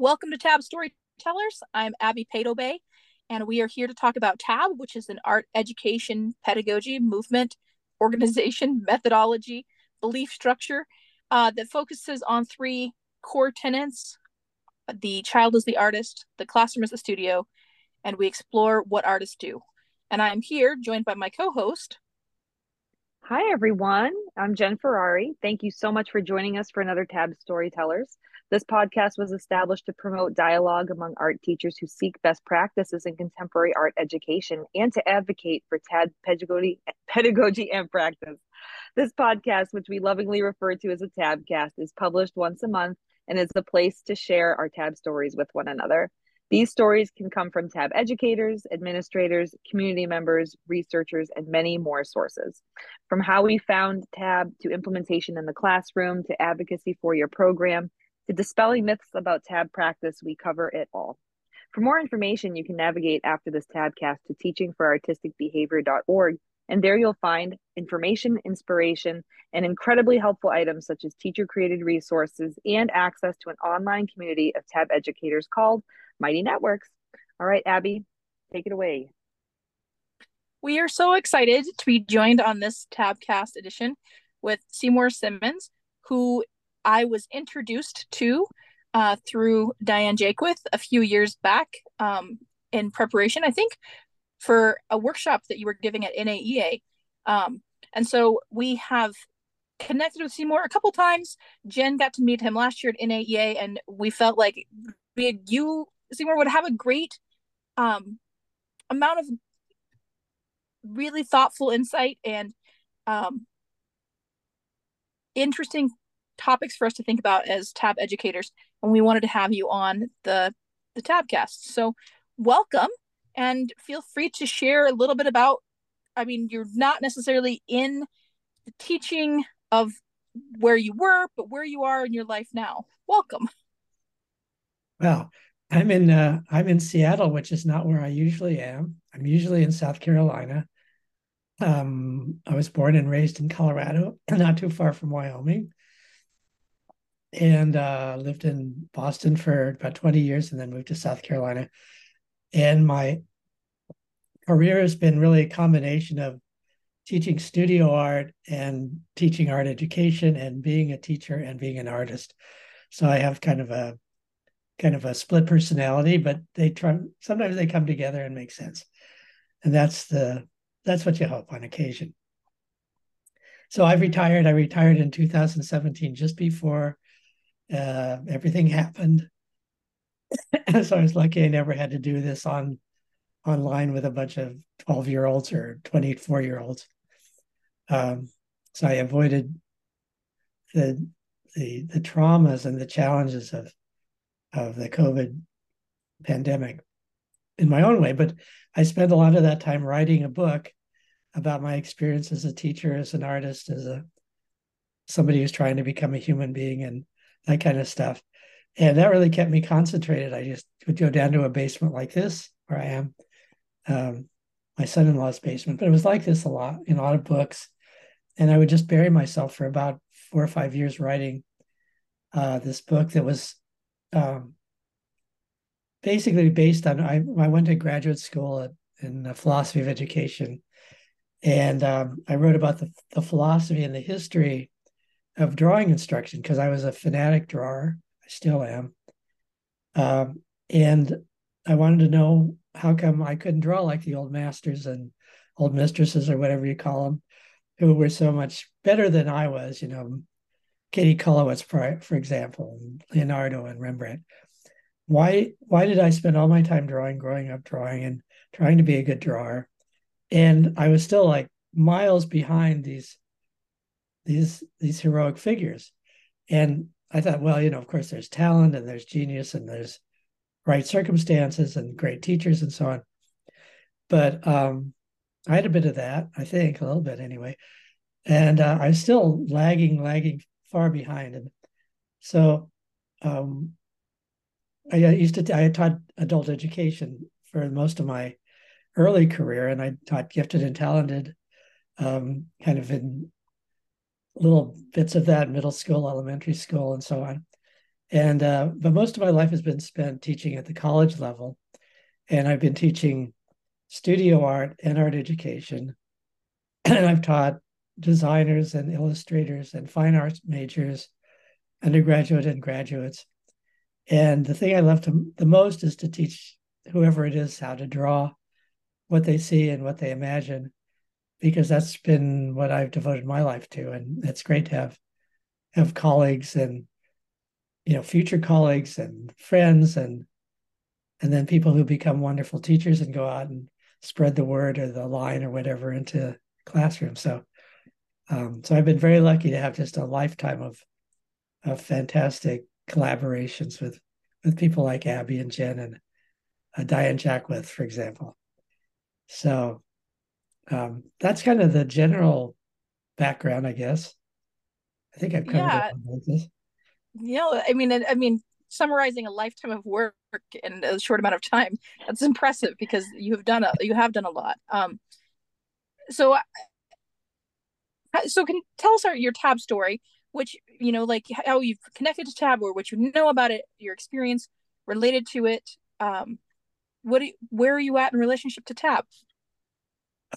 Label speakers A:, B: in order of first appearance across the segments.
A: Welcome to Tab Storytellers. I'm Abby Padobe, and we are here to talk about TAB, which is an art education pedagogy movement, organization, methodology, belief structure uh, that focuses on three core tenets the child is the artist, the classroom is the studio, and we explore what artists do. And I'm here joined by my co host.
B: Hi, everyone. I'm Jen Ferrari. Thank you so much for joining us for another Tab Storytellers. This podcast was established to promote dialogue among art teachers who seek best practices in contemporary art education and to advocate for TAB pedagogy, pedagogy and practice. This podcast, which we lovingly refer to as a Tabcast, is published once a month and is a place to share our TAB stories with one another. These stories can come from TAB educators, administrators, community members, researchers, and many more sources. From how we found TAB to implementation in the classroom to advocacy for your program to dispelling myths about TAB practice, we cover it all. For more information, you can navigate after this Tabcast to teachingforartisticbehavior.org, and there you'll find information, inspiration, and incredibly helpful items such as teacher created resources and access to an online community of TAB educators called Mighty Networks. All right, Abby, take it away.
A: We are so excited to be joined on this Tabcast edition with Seymour Simmons, who I was introduced to uh, through Diane Jaquith a few years back um, in preparation, I think, for a workshop that you were giving at NAEA. Um, and so we have connected with Seymour a couple times. Jen got to meet him last year at NAEA, and we felt like we, you, Seymour, would have a great um, amount of really thoughtful insight and um, interesting topics for us to think about as tab educators and we wanted to have you on the the tabcast. So welcome and feel free to share a little bit about i mean you're not necessarily in the teaching of where you were but where you are in your life now. Welcome.
C: Well i'm in uh, i'm in seattle which is not where i usually am. I'm usually in south carolina. Um, i was born and raised in colorado not too far from wyoming and uh, lived in Boston for about 20 years and then moved to South Carolina. And my career has been really a combination of teaching studio art and teaching art education and being a teacher and being an artist. So I have kind of a kind of a split personality, but they try sometimes they come together and make sense. And that's the that's what you hope on occasion. So I've retired. I retired in 2017, just before uh, everything happened. so I was lucky I never had to do this on online with a bunch of 12 year olds or 24 year olds. Um, so I avoided the, the the traumas and the challenges of of the COVID pandemic in my own way. But I spent a lot of that time writing a book about my experience as a teacher, as an artist, as a somebody who's trying to become a human being and that kind of stuff. And that really kept me concentrated. I just would go down to a basement like this, where I am, um, my son in law's basement. But it was like this a lot in a lot of books. And I would just bury myself for about four or five years writing uh, this book that was um, basically based on. I, I went to graduate school at, in the philosophy of education. And um, I wrote about the, the philosophy and the history of drawing instruction because I was a fanatic drawer. I still am. Um, and I wanted to know how come I couldn't draw like the old masters and old mistresses or whatever you call them, who were so much better than I was, you know, Katie Kollwitz, for, for example, Leonardo and Rembrandt. Why why did I spend all my time drawing, growing up drawing and trying to be a good drawer? And I was still like miles behind these these these heroic figures. And i thought well you know of course there's talent and there's genius and there's right circumstances and great teachers and so on. But um i had a bit of that i think a little bit anyway. And uh, i'm still lagging lagging far behind. And so um i used to i taught adult education for most of my early career and i taught gifted and talented um, kind of in little bits of that middle school, elementary school, and so on. And uh, but most of my life has been spent teaching at the college level, and I've been teaching studio art and art education, and I've taught designers and illustrators and fine arts majors, undergraduate and graduates. And the thing I love to, the most is to teach whoever it is how to draw what they see and what they imagine, because that's been what I've devoted my life to. And it's great to have have colleagues and you know future colleagues and friends and and then people who become wonderful teachers and go out and spread the word or the line or whatever into classrooms. So um, so I've been very lucky to have just a lifetime of of fantastic collaborations with with people like Abby and Jen and uh, Diane Jaquith, for example. So um, that's kind of the general background, I guess. I think I've covered yeah.
A: it. You know, I mean, I mean, summarizing a lifetime of work in a short amount of time that's impressive because you have done a you have done a lot. Um, so, so can tell us our, your tab story, which you know, like how you've connected to tab or what you know about it, your experience related to it. Um, what you, where are you at in relationship to tab?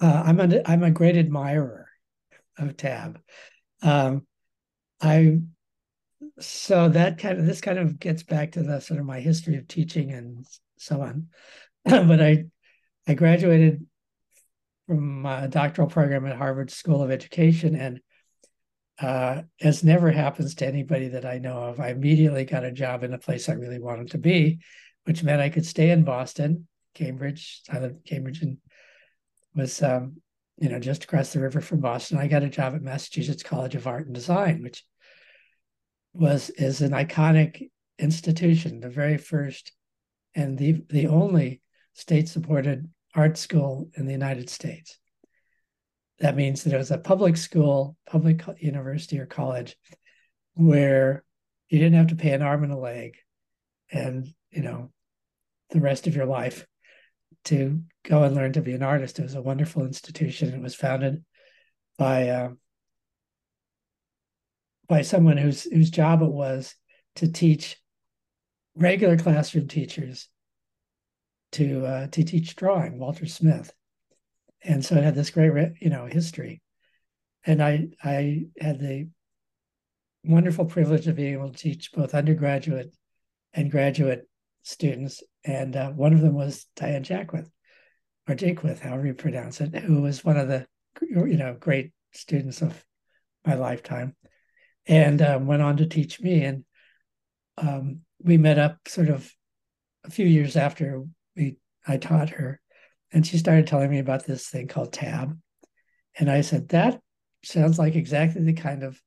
C: Uh, I'm a I'm a great admirer of tab. Um, I so that kind of this kind of gets back to the sort of my history of teaching and so on. but I I graduated from a doctoral program at Harvard School of Education, and uh, as never happens to anybody that I know of, I immediately got a job in a place I really wanted to be, which meant I could stay in Boston, Cambridge. I lived in Cambridge and was um, you know just across the river from Boston. I got a job at Massachusetts College of Art and Design, which was is an iconic institution, the very first and the the only state supported art school in the United States. That means that it was a public school, public university or college where you didn't have to pay an arm and a leg and you know the rest of your life to go and learn to be an artist. It was a wonderful institution. It was founded by uh, by someone whose whose job it was to teach regular classroom teachers to uh, to teach drawing, Walter Smith, and so it had this great you know history, and I I had the wonderful privilege of being able to teach both undergraduate and graduate students, and uh, one of them was Diane Jaquith, or Jakewith, however you pronounce it, who was one of the you know great students of my lifetime and um, went on to teach me. And um, we met up sort of a few years after we I taught her, and she started telling me about this thing called Tab, and I said that sounds like exactly the kind of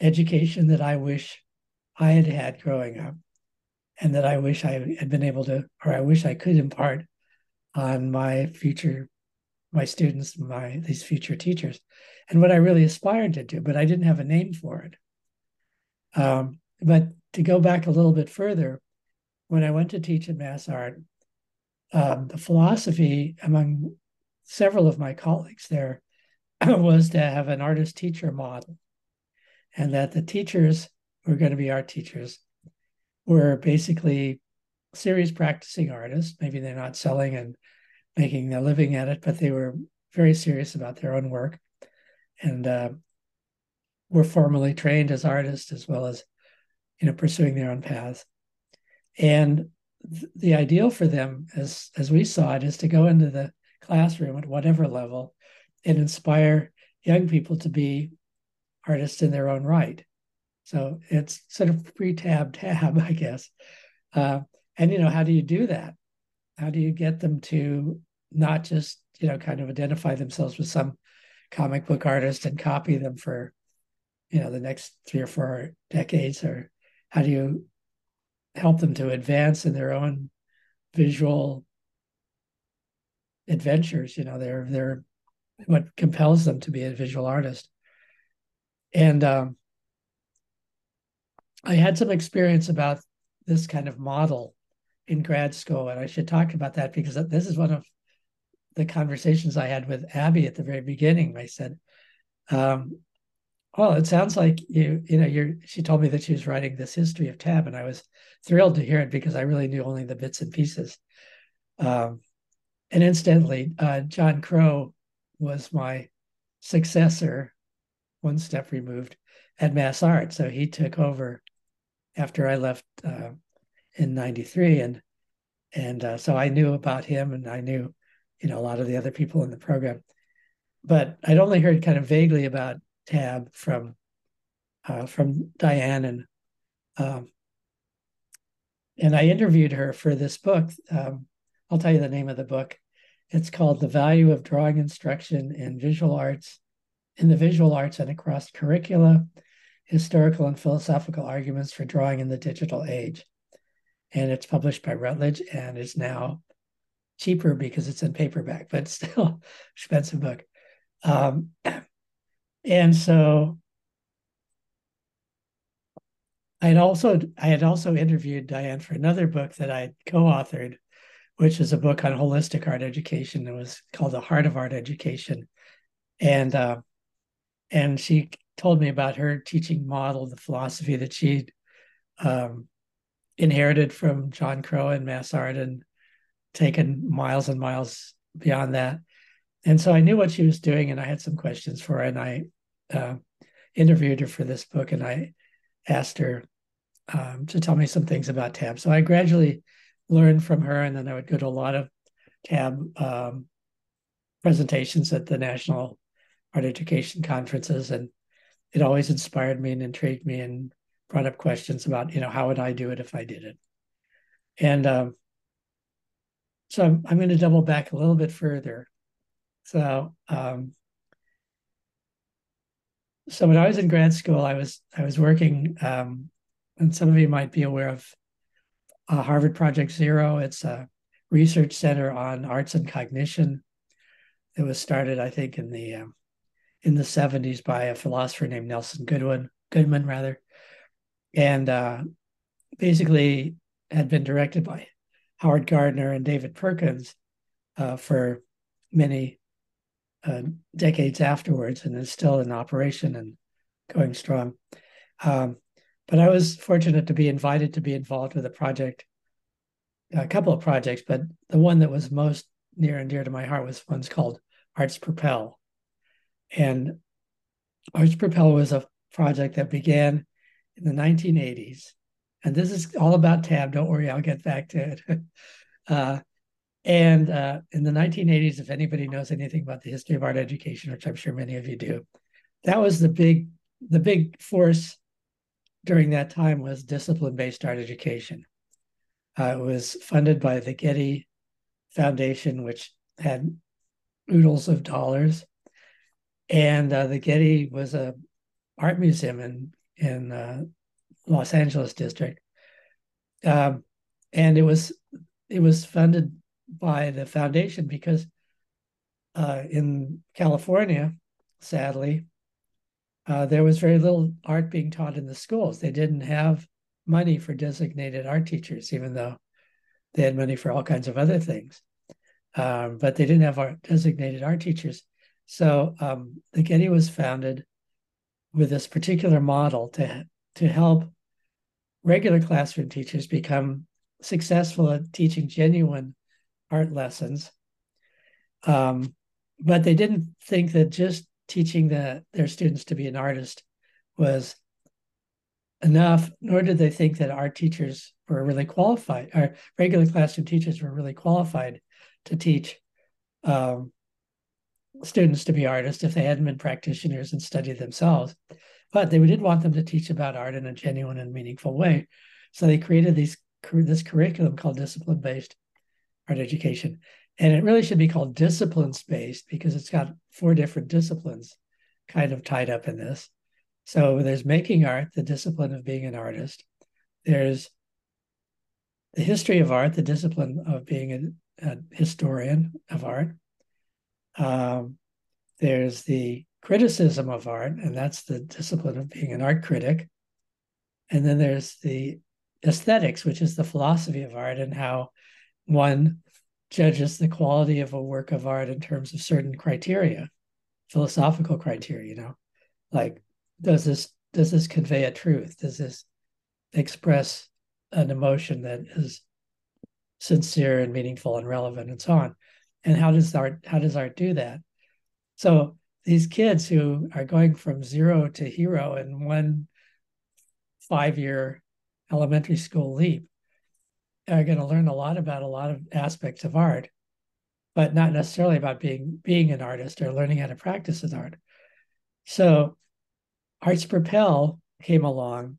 C: education that I wish I had had growing up, and that I wish I had been able to, or I wish I could impart on my future my students, my these future teachers, and what I really aspired to do, but I didn't have a name for it. Um, but to go back a little bit further, when I went to teach at Mass Art, um, the philosophy among several of my colleagues there was to have an artist teacher model, and that the teachers were going to be art teachers were basically serious practicing artists. Maybe they're not selling and making a living at it, but they were very serious about their own work and uh, were formally trained as artists as well as you know pursuing their own paths. And th- the ideal for them, as as we saw it, is to go into the classroom at whatever level and inspire young people to be artists in their own right. So it's sort of pre-tab tab, I guess. Uh, and you know, how do you do that? How do you get them to not just you know kind of identify themselves with some comic book artist and copy them for you know the next three or four decades or how do you help them to advance in their own visual adventures you know they're they're what compels them to be a visual artist and um, i had some experience about this kind of model in grad school and i should talk about that because this is one of the conversations I had with Abby at the very beginning. I said, um, well, it sounds like you, you know, you're, she told me that she was writing this history of tab, and I was thrilled to hear it because I really knew only the bits and pieces. Um, and incidentally, uh, John Crowe was my successor, one step removed at Mass Art. So he took over after I left uh, in '93, and and uh, so I knew about him, and I knew, you know, a lot of the other people in the program, but I'd only heard kind of vaguely about Tab from uh, from Diane, and um, and I interviewed her for this book. Um, I'll tell you the name of the book. It's called The Value of Drawing Instruction in Visual Arts, in the Visual Arts and Across Curricula, Historical and Philosophical Arguments for Drawing in the Digital Age. And it's published by Routledge and is now cheaper because it's in paperback, but still expensive book. Um, and so I had also I had also interviewed Diane for another book that I co-authored which is a book on holistic art education. It was called The Heart of Art Education. And uh, and she told me about her teaching model, the philosophy that she um, inherited from John Crowe and Mass Art and taken miles and miles beyond that. And so I knew what she was doing, and I had some questions for her. And I uh, interviewed her for this book, and I asked her um, to tell me some things about TAB. So I gradually learned from her, and then I would go to a lot of tab um, presentations at the national art education conferences, and it always inspired me and intrigued me and brought up questions about you know how would I do it if I did it, and um, so I'm, I'm going to double back a little bit further. So um, so when I was in grad school, I was I was working, um, and some of you might be aware of uh, Harvard Project Zero. It's a research center on arts and cognition. It was started, I think, in the um, in the 70s by a philosopher named Nelson Goodwin, Goodman, rather, and uh, basically had been directed by Howard Gardner and David Perkins uh, for many uh, decades afterwards, and is still in operation and going strong. Um, but I was fortunate to be invited to be involved with a project, a couple of projects, but the one that was most near and dear to my heart was one's called Arts Propel. And Arts Propel was a project that began in the 1980s. And this is all about TAB. Don't worry, I'll get back to it. uh, and uh, in the 1980s, if anybody knows anything about the history of art education, which I'm sure many of you do, that was the big the big force during that time was discipline-based art education. Uh, it was funded by the Getty Foundation, which had oodles of dollars, and uh, the Getty was a art museum in in uh, Los Angeles district, um, and it was it was funded by the foundation because uh, in California, sadly, uh, there was very little art being taught in the schools. They didn't have money for designated art teachers, even though they had money for all kinds of other things. Um, but they didn't have art, designated art teachers. So um, the Getty was founded with this particular model to to help regular classroom teachers become successful at teaching genuine art lessons. Um, but they didn't think that just teaching the, their students to be an artist was enough, nor did they think that art teachers were really qualified, or regular classroom teachers were really qualified to teach um, students to be artists if they hadn't been practitioners and studied themselves. But they did want them to teach about art in a genuine and meaningful way. So they created these this curriculum called discipline based art education. And it really should be called disciplines based because it's got four different disciplines kind of tied up in this. So there's making art, the discipline of being an artist. There's the history of art, the discipline of being a, a historian of art. Um, there's the criticism of art, and that's the discipline of being an art critic. And then there's the aesthetics, which is the philosophy of art and how one judges the quality of a work of art in terms of certain criteria, philosophical criteria, you know, like does this does this convey a truth? Does this express an emotion that is sincere and meaningful and relevant and so on? And how does art how does art do that? So these kids who are going from zero to hero in one five year elementary school leap are going to learn a lot about a lot of aspects of art but not necessarily about being being an artist or learning how to practice an art so arts propel came along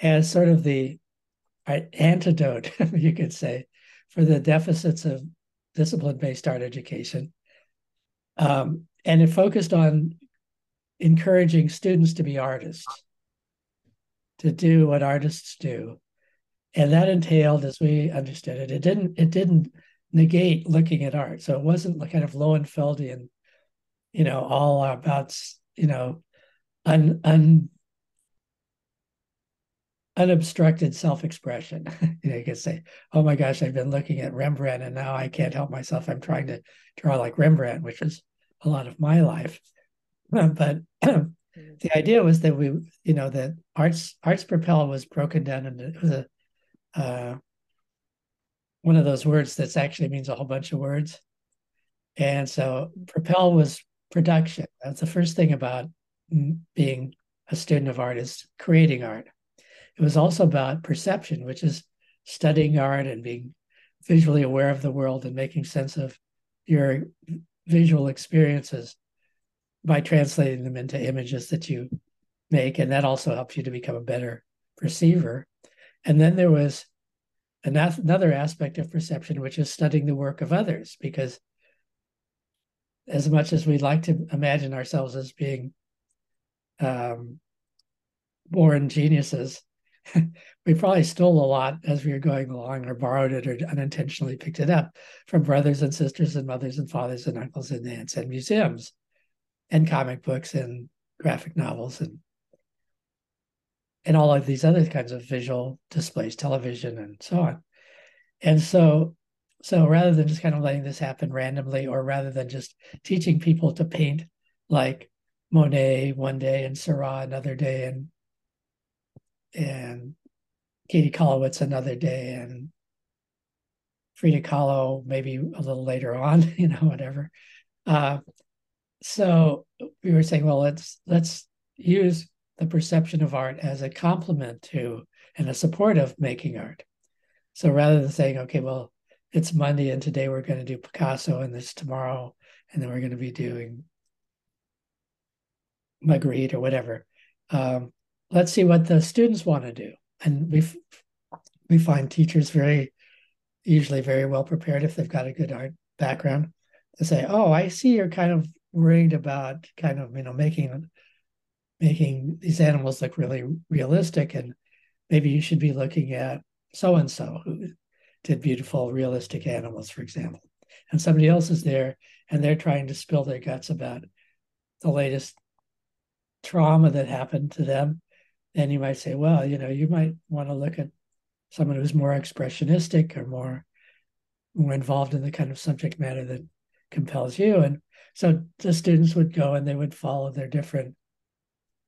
C: as sort of the uh, antidote you could say for the deficits of discipline-based art education. Um, and it focused on encouraging students to be artists to do what artists do. And that entailed as we understood it it didn't it didn't negate looking at art. So it wasn't like kind of lowenfeldian you know all about you know un, un unobstructed self-expression you know you could say oh my gosh i've been looking at rembrandt and now i can't help myself i'm trying to draw like rembrandt which is a lot of my life but the idea was that we, you know, that arts arts propel was broken down and it was a uh, one of those words that actually means a whole bunch of words. And so propel was production. That's the first thing about being a student of art is creating art. It was also about perception, which is studying art and being visually aware of the world and making sense of your visual experiences by translating them into images that you make. And that also helps you to become a better perceiver. And then there was another aspect of perception, which is studying the work of others, because as much as we'd like to imagine ourselves as being um, born geniuses, we probably stole a lot as we were going along, or borrowed it, or unintentionally picked it up from brothers and sisters, and mothers and fathers, and uncles and aunts, and museums and comic books and graphic novels and and all of these other kinds of visual displays, television and so on. And so so rather than just kind of letting this happen randomly, or rather than just teaching people to paint like Monet one day and Seurat another day and and Katie Kollwitz another day and Frida Kahlo maybe a little later on, you know, whatever. Uh, so we were saying, well, let's let's use the perception of art as a complement to and a support of making art. So rather than saying, okay, well, it's Monday and today we're going to do Picasso and this tomorrow, and then we're going to be doing Magritte or whatever. Um, let's see what the students want to do, and we we find teachers very usually very well prepared if they've got a good art background to say, oh, I see you're kind of worried about kind of you know making making these animals look really realistic and maybe you should be looking at so and so who did beautiful realistic animals for example. And somebody else is there and they're trying to spill their guts about the latest trauma that happened to them and you might say well you know you might want to look at someone who's more expressionistic or more more involved in the kind of subject matter that compels you and so the students would go and they would follow their different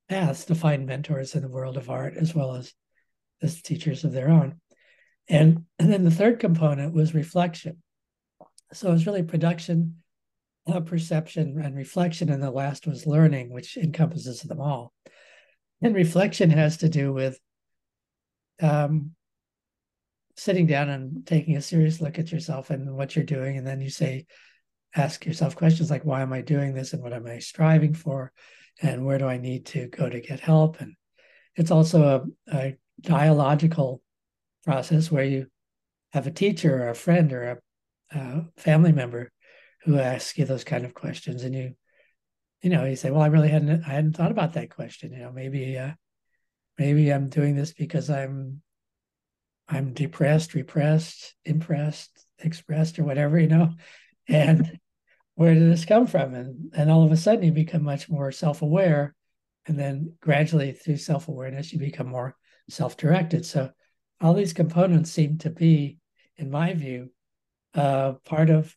C: paths to find mentors in the world of art as well as as teachers of their own. And, and then the third component was reflection. So it was really production, uh, perception, and reflection. And the last was learning, which encompasses them all. And reflection has to do with um, sitting down and taking a serious look at yourself and what you're doing. And then you say, ask yourself questions like why am i doing this? And what am i striving for? And where do i need to go to get help? And it's also a, a dialogical process where you have a teacher or a friend or a, a family member who asks you those kind of questions and you you know you say well i really hadn't i hadn't thought about that question you know maybe uh, maybe i'm doing this because i'm i'm depressed repressed impressed expressed or whatever you know and where did this come from? And and all of a sudden you become much more self-aware. And then gradually through self-awareness, you become more self-directed. So all these components seem to be, in my view, uh, part of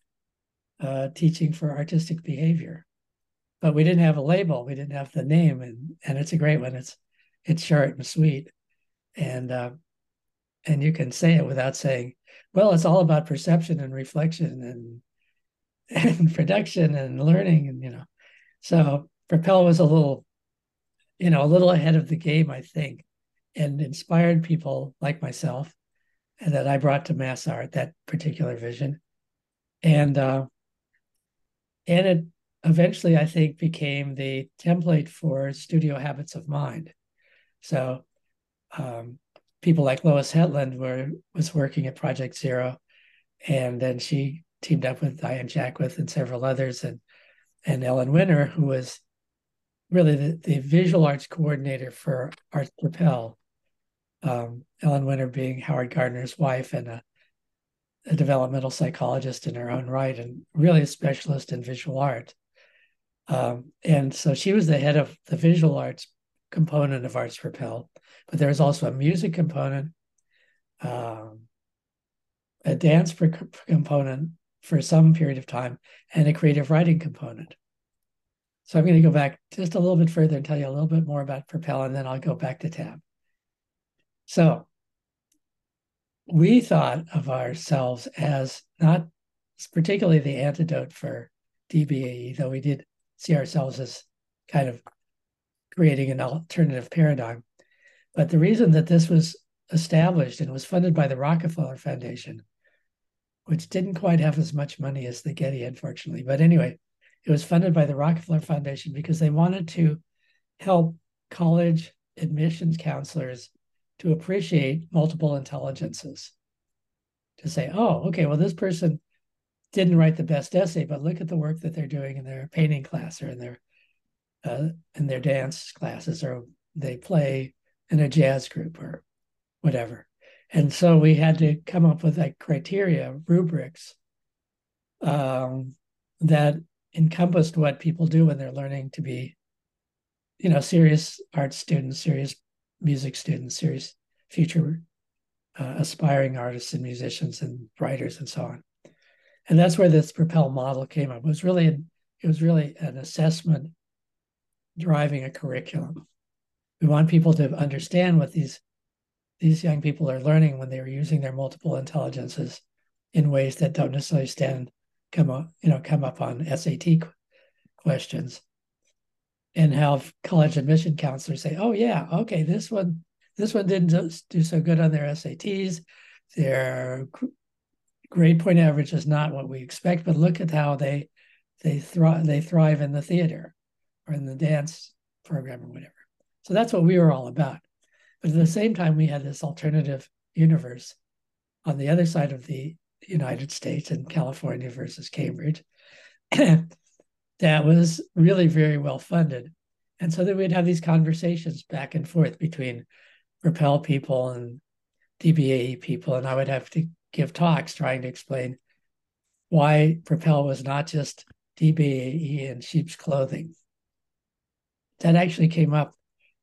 C: uh, teaching for artistic behavior. But we didn't have a label. We didn't have the name, and and it's a great one. It's it's short and sweet, and uh, and you can say it without saying, well, it's all about perception and reflection and and production and learning, and you know, so Propel was a little, you know, a little ahead of the game, I think, and inspired people like myself, and that I brought to mass art that particular vision, and uh, and it eventually I think became the template for studio habits of mind. So um, people like Lois Hetland were was working at Project Zero, and then she teamed up with Diane Jaquith and several others, and and Ellen Winner, who was really the, the visual arts coordinator for Arts Propel. Um, Ellen Winner being Howard Gardner's wife and a, a developmental psychologist in her own right, and really a specialist in visual art. Um, and so she was the head of the visual arts component of Arts Propel, but there was also a music component, um, a dance component for some period of time, and a creative writing component. So I'm going to go back just a little bit further and tell you a little bit more about Propel, and then I'll go back to Tab. So we thought of ourselves as not particularly the antidote for DBAE, though we did see ourselves as kind of creating an alternative paradigm. But the reason that this was established and was funded by the Rockefeller Foundation, which didn't quite have as much money as the Getty, unfortunately. But anyway, it was funded by the Rockefeller Foundation because they wanted to help college admissions counselors to appreciate multiple intelligences. To say, oh, okay, well, this person didn't write the best essay, but look at the work that they're doing in their painting class or in their uh, in their dance classes, or they play in a jazz group or whatever. And so we had to come up with like criteria, rubrics um, that encompassed what people do when they're learning to be, you know, serious art students, serious music students, serious future uh, aspiring artists and musicians and writers and so on. And that's where this Propel model came up. It was really it was really an assessment driving a curriculum. We want people to understand what these these young people are learning when they are using their multiple intelligences in ways that don't necessarily stand come up, you know, come up on SAT questions, and have college admission counselors say, "Oh yeah, okay, this one, this one didn't do so good on their SATs. Their grade point average is not what we expect, but look at how they they thrive they thrive in the theater or in the dance program or whatever." So that's what we were all about. But at the same time, we had this alternative universe on the other side of the United States and California versus Cambridge that was really very well funded. And so then we'd have these conversations back and forth between Propel people and DBAE people. And I would have to give talks trying to explain why Propel was not just DBAE in sheep's clothing. That actually came up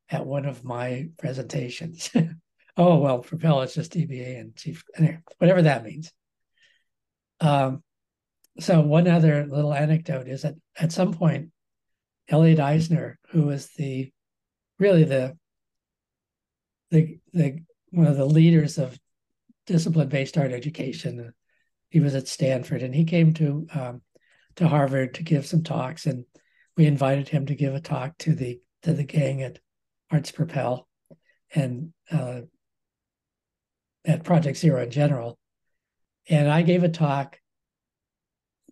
C: at one of my presentations. oh, well, Propel is just DBA and chief, whatever that means. Um, so one other little anecdote is that at some point, Elliot Eisner, who was the really the the the one of the leaders of discipline-based art education, he was at Stanford, and he came to um, to Harvard to give some talks, and we invited him to give a talk to the to the gang at Arts Propel and uh, at Project Zero in general. And I gave a talk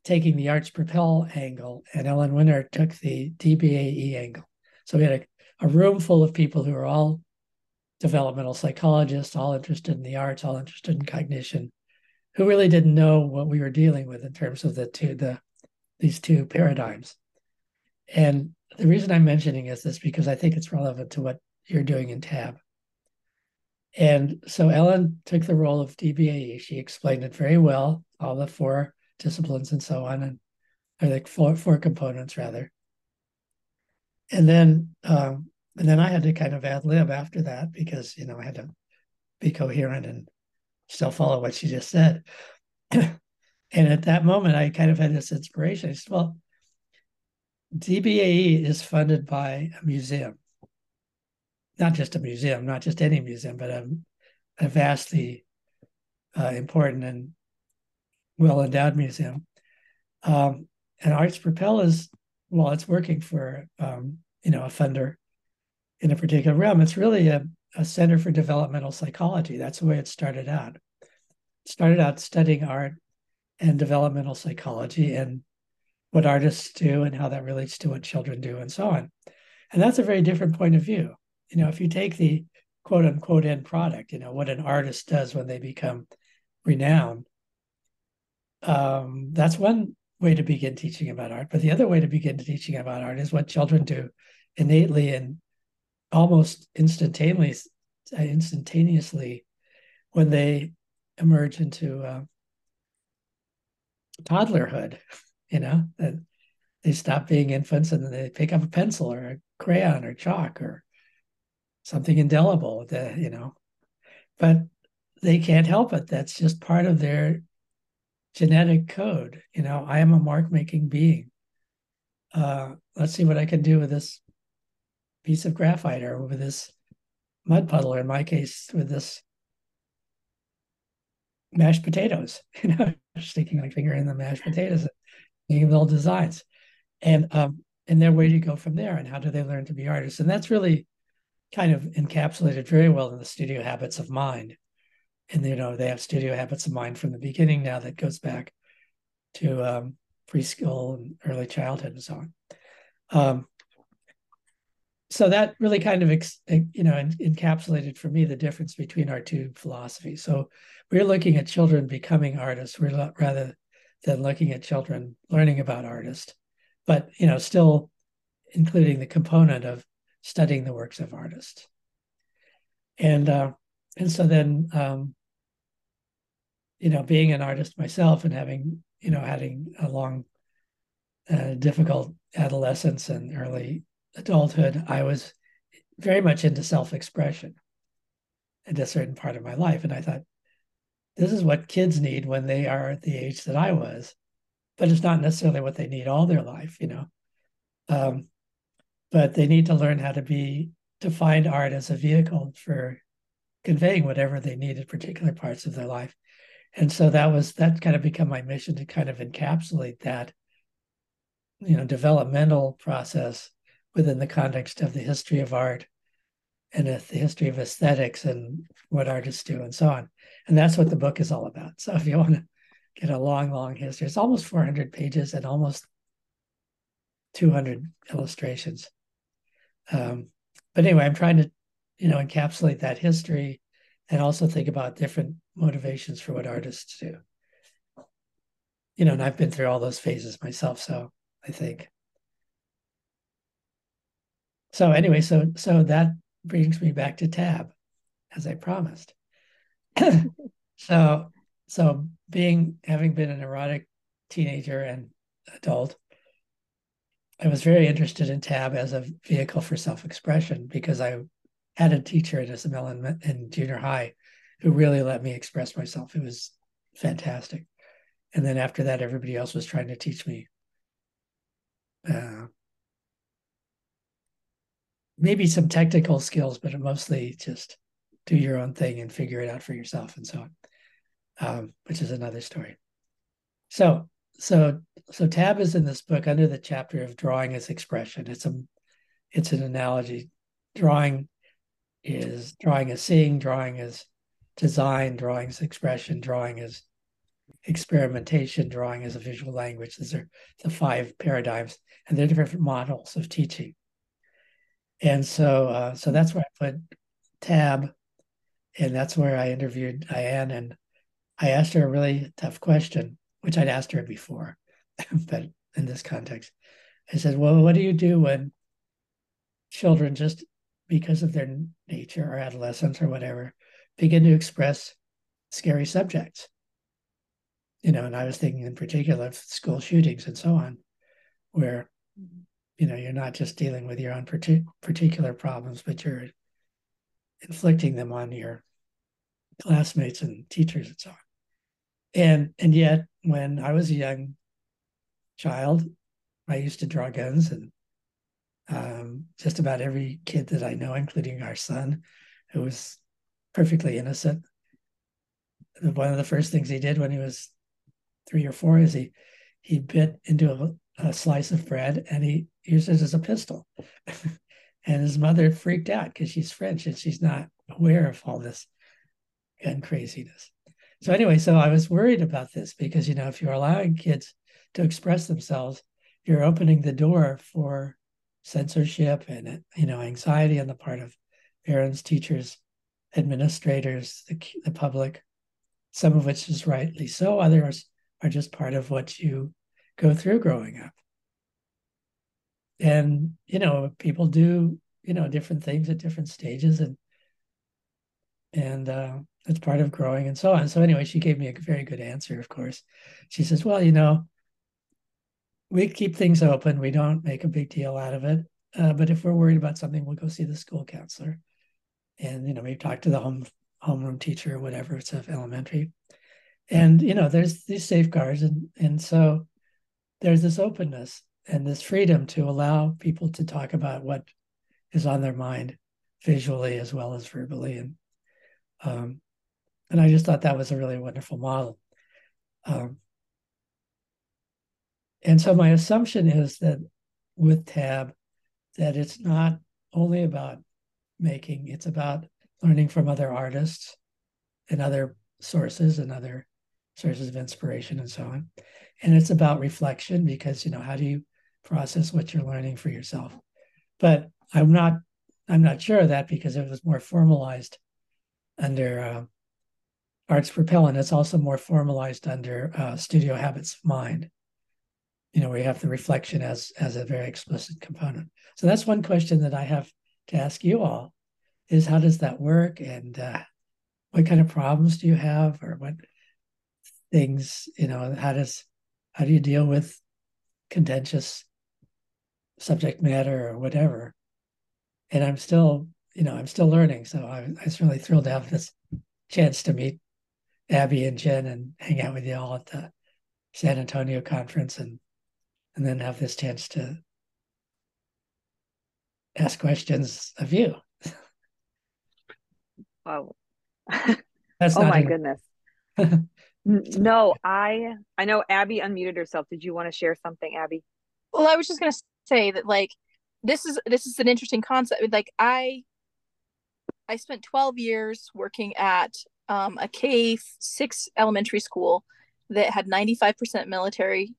C: taking the Arts Propel angle, and Ellen Winner took the DBAE angle. So we had a, a room full of people who are all developmental psychologists, all interested in the arts, all interested in cognition, who really didn't know what we were dealing with in terms of the two the these two paradigms. And the reason I'm mentioning is this because I think it's relevant to what you're doing in TAB. And so Ellen took the role of DBAE. She explained it very well, all the four disciplines and so on, and I think four four components rather. And then um, and then I had to kind of ad lib after that because you know I had to be coherent and still follow what she just said. and at that moment, I kind of had this inspiration. I said, "Well, DBAE is funded by a museum, not just a museum, not just any museum, but a, a vastly uh, important and well endowed museum. Um, and Arts Propel is, while it's working for um, you know a funder in a particular realm, it's really a, a center for developmental psychology. That's the way it started out. It started out studying art and developmental psychology and what artists do and how that relates to what children do and so on. And that's a very different point of view. You know, if you take the quote unquote end product, you know, what an artist does when they become renowned, um, that's one way to begin teaching about art. But the other way to begin teaching about art is what children do innately and almost instantaneously, instantaneously when they emerge into uh, toddlerhood you know, they stop being infants and they pick up a pencil or a crayon or chalk or something indelible, that, you know, but they can't help it. That's just part of their genetic code. You know, I am a mark making being. Uh, let's see what I can do with this piece of graphite or with this mud puddle, or in my case, with this mashed potatoes, you know, sticking my finger in the mashed potatoes making little designs, and um, and their way to go from there, and how do they learn to be artists? And that's really kind of encapsulated very well in the studio habits of mind. And you know, they have studio habits of mind from the beginning now that goes back to um, preschool and early childhood and so on. Um, so that really kind of you know encapsulated for me the difference between our two philosophies. So we're looking at children becoming artists, rather than looking at children learning about artists, but you know, still including the component of studying the works of artists. And uh, and so then um, you know, being an artist myself and having you know having a long, uh, difficult adolescence and early adulthood, I was very much into self-expression at a certain part of my life, and I thought, this is what kids need when they are the age that I was, but it's not necessarily what they need all their life, you know. Um, but they need to learn how to be to find art as a vehicle for conveying whatever they need at particular parts of their life. And so that was that kind of become my mission to kind of encapsulate that, you know, developmental process within the context of the history of art and the history of aesthetics and what artists do and so on. And that's what the book is all about. So if you want to get a long, long history, it's almost 400 pages and almost 200 illustrations. Um, but anyway, I'm trying to, you know, encapsulate that history and also think about different motivations for what artists do. You know, and I've been through all those phases myself, so I think. So anyway, so so that brings me back to tab, as I promised. so so being having been an erotic teenager and adult, I was very interested in tab as a vehicle for self-expression because I had a teacher at SML in, in junior high who really let me express myself. It was fantastic. And then after that, everybody else was trying to teach me uh, maybe some technical skills, but mostly just do your own thing and figure it out for yourself and so on, um, which is another story. So, so, so Tab is in this book under the chapter of drawing as expression. It's a, it's an analogy. Drawing is drawing as seeing, drawing is design, drawing as expression, drawing is experimentation, drawing is a visual language. These are the five paradigms, and they're different models of teaching. And so, uh, so that's where I put tab, and that's where I interviewed Diane, and I asked her a really tough question, which I'd asked her before, but in this context, I said, "Well, what do you do when children just because of their nature or adolescence or whatever begin to express scary subjects?" You know, and I was thinking in particular of school shootings and so on, where you know you're not just dealing with your own particular problems but you're inflicting them on your classmates and teachers and so on and and yet when i was a young child I used to draw guns, and um, just about every kid that I know, including our son, who was perfectly innocent. One of the first things he did when he was three or four is he he bit into a, a slice of bread and he used it as a pistol. and his mother freaked out because she's French and she's not aware of all this gun craziness. So anyway, so I was worried about this because you know if you're allowing kids to express themselves, you're opening the door for censorship and you know anxiety on the part of parents, teachers, administrators, the, the public. Some of which is rightly so, others are just part of what you go through growing up. And you know, people do you know different things at different stages, and and uh, it's part of growing and so on. So anyway, she gave me a very good answer. Of course, she says, "Well, you know, we keep things open. We don't make a big deal out of it. Uh, but if we're worried about something, we'll go see the school counselor, and you know, maybe talk to the home homeroom teacher or whatever. It's of elementary, and you know, there's these safeguards, and and so there's this openness and this freedom to allow people to talk about what is on their mind visually as well as verbally, and um, and I just thought that was a really wonderful model. Um, and so my assumption is that with tab that it's not only about making it's about learning from other artists and other sources and other sources of inspiration and so on and it's about reflection because you know how do you process what you're learning for yourself. But i'm not i'm not sure of that because it was more formalized under uh, Arts PROPEL and it's also more formalized under uh, studio habits of mind. You know, we have the reflection as as a very explicit component. So that's one question that I have to ask you all: is how does that work, and uh, what kind of problems do you have, or what things, you know, how does how do you deal with contentious subject matter or whatever? And I'm still, you know, I'm still learning. So I, I was really thrilled to have this chance to meet Abby and Jen and hang out with you all at the San Antonio conference and and then have this chance to ask questions of you.
B: Wow. That's oh my even... goodness. no, I I know Abby unmuted herself. Did you want to share something, Abby?
A: Well, I was just gonna say that like this is this is an interesting concept. Like I I spent 12 years working at um, a K six elementary school that had 95% military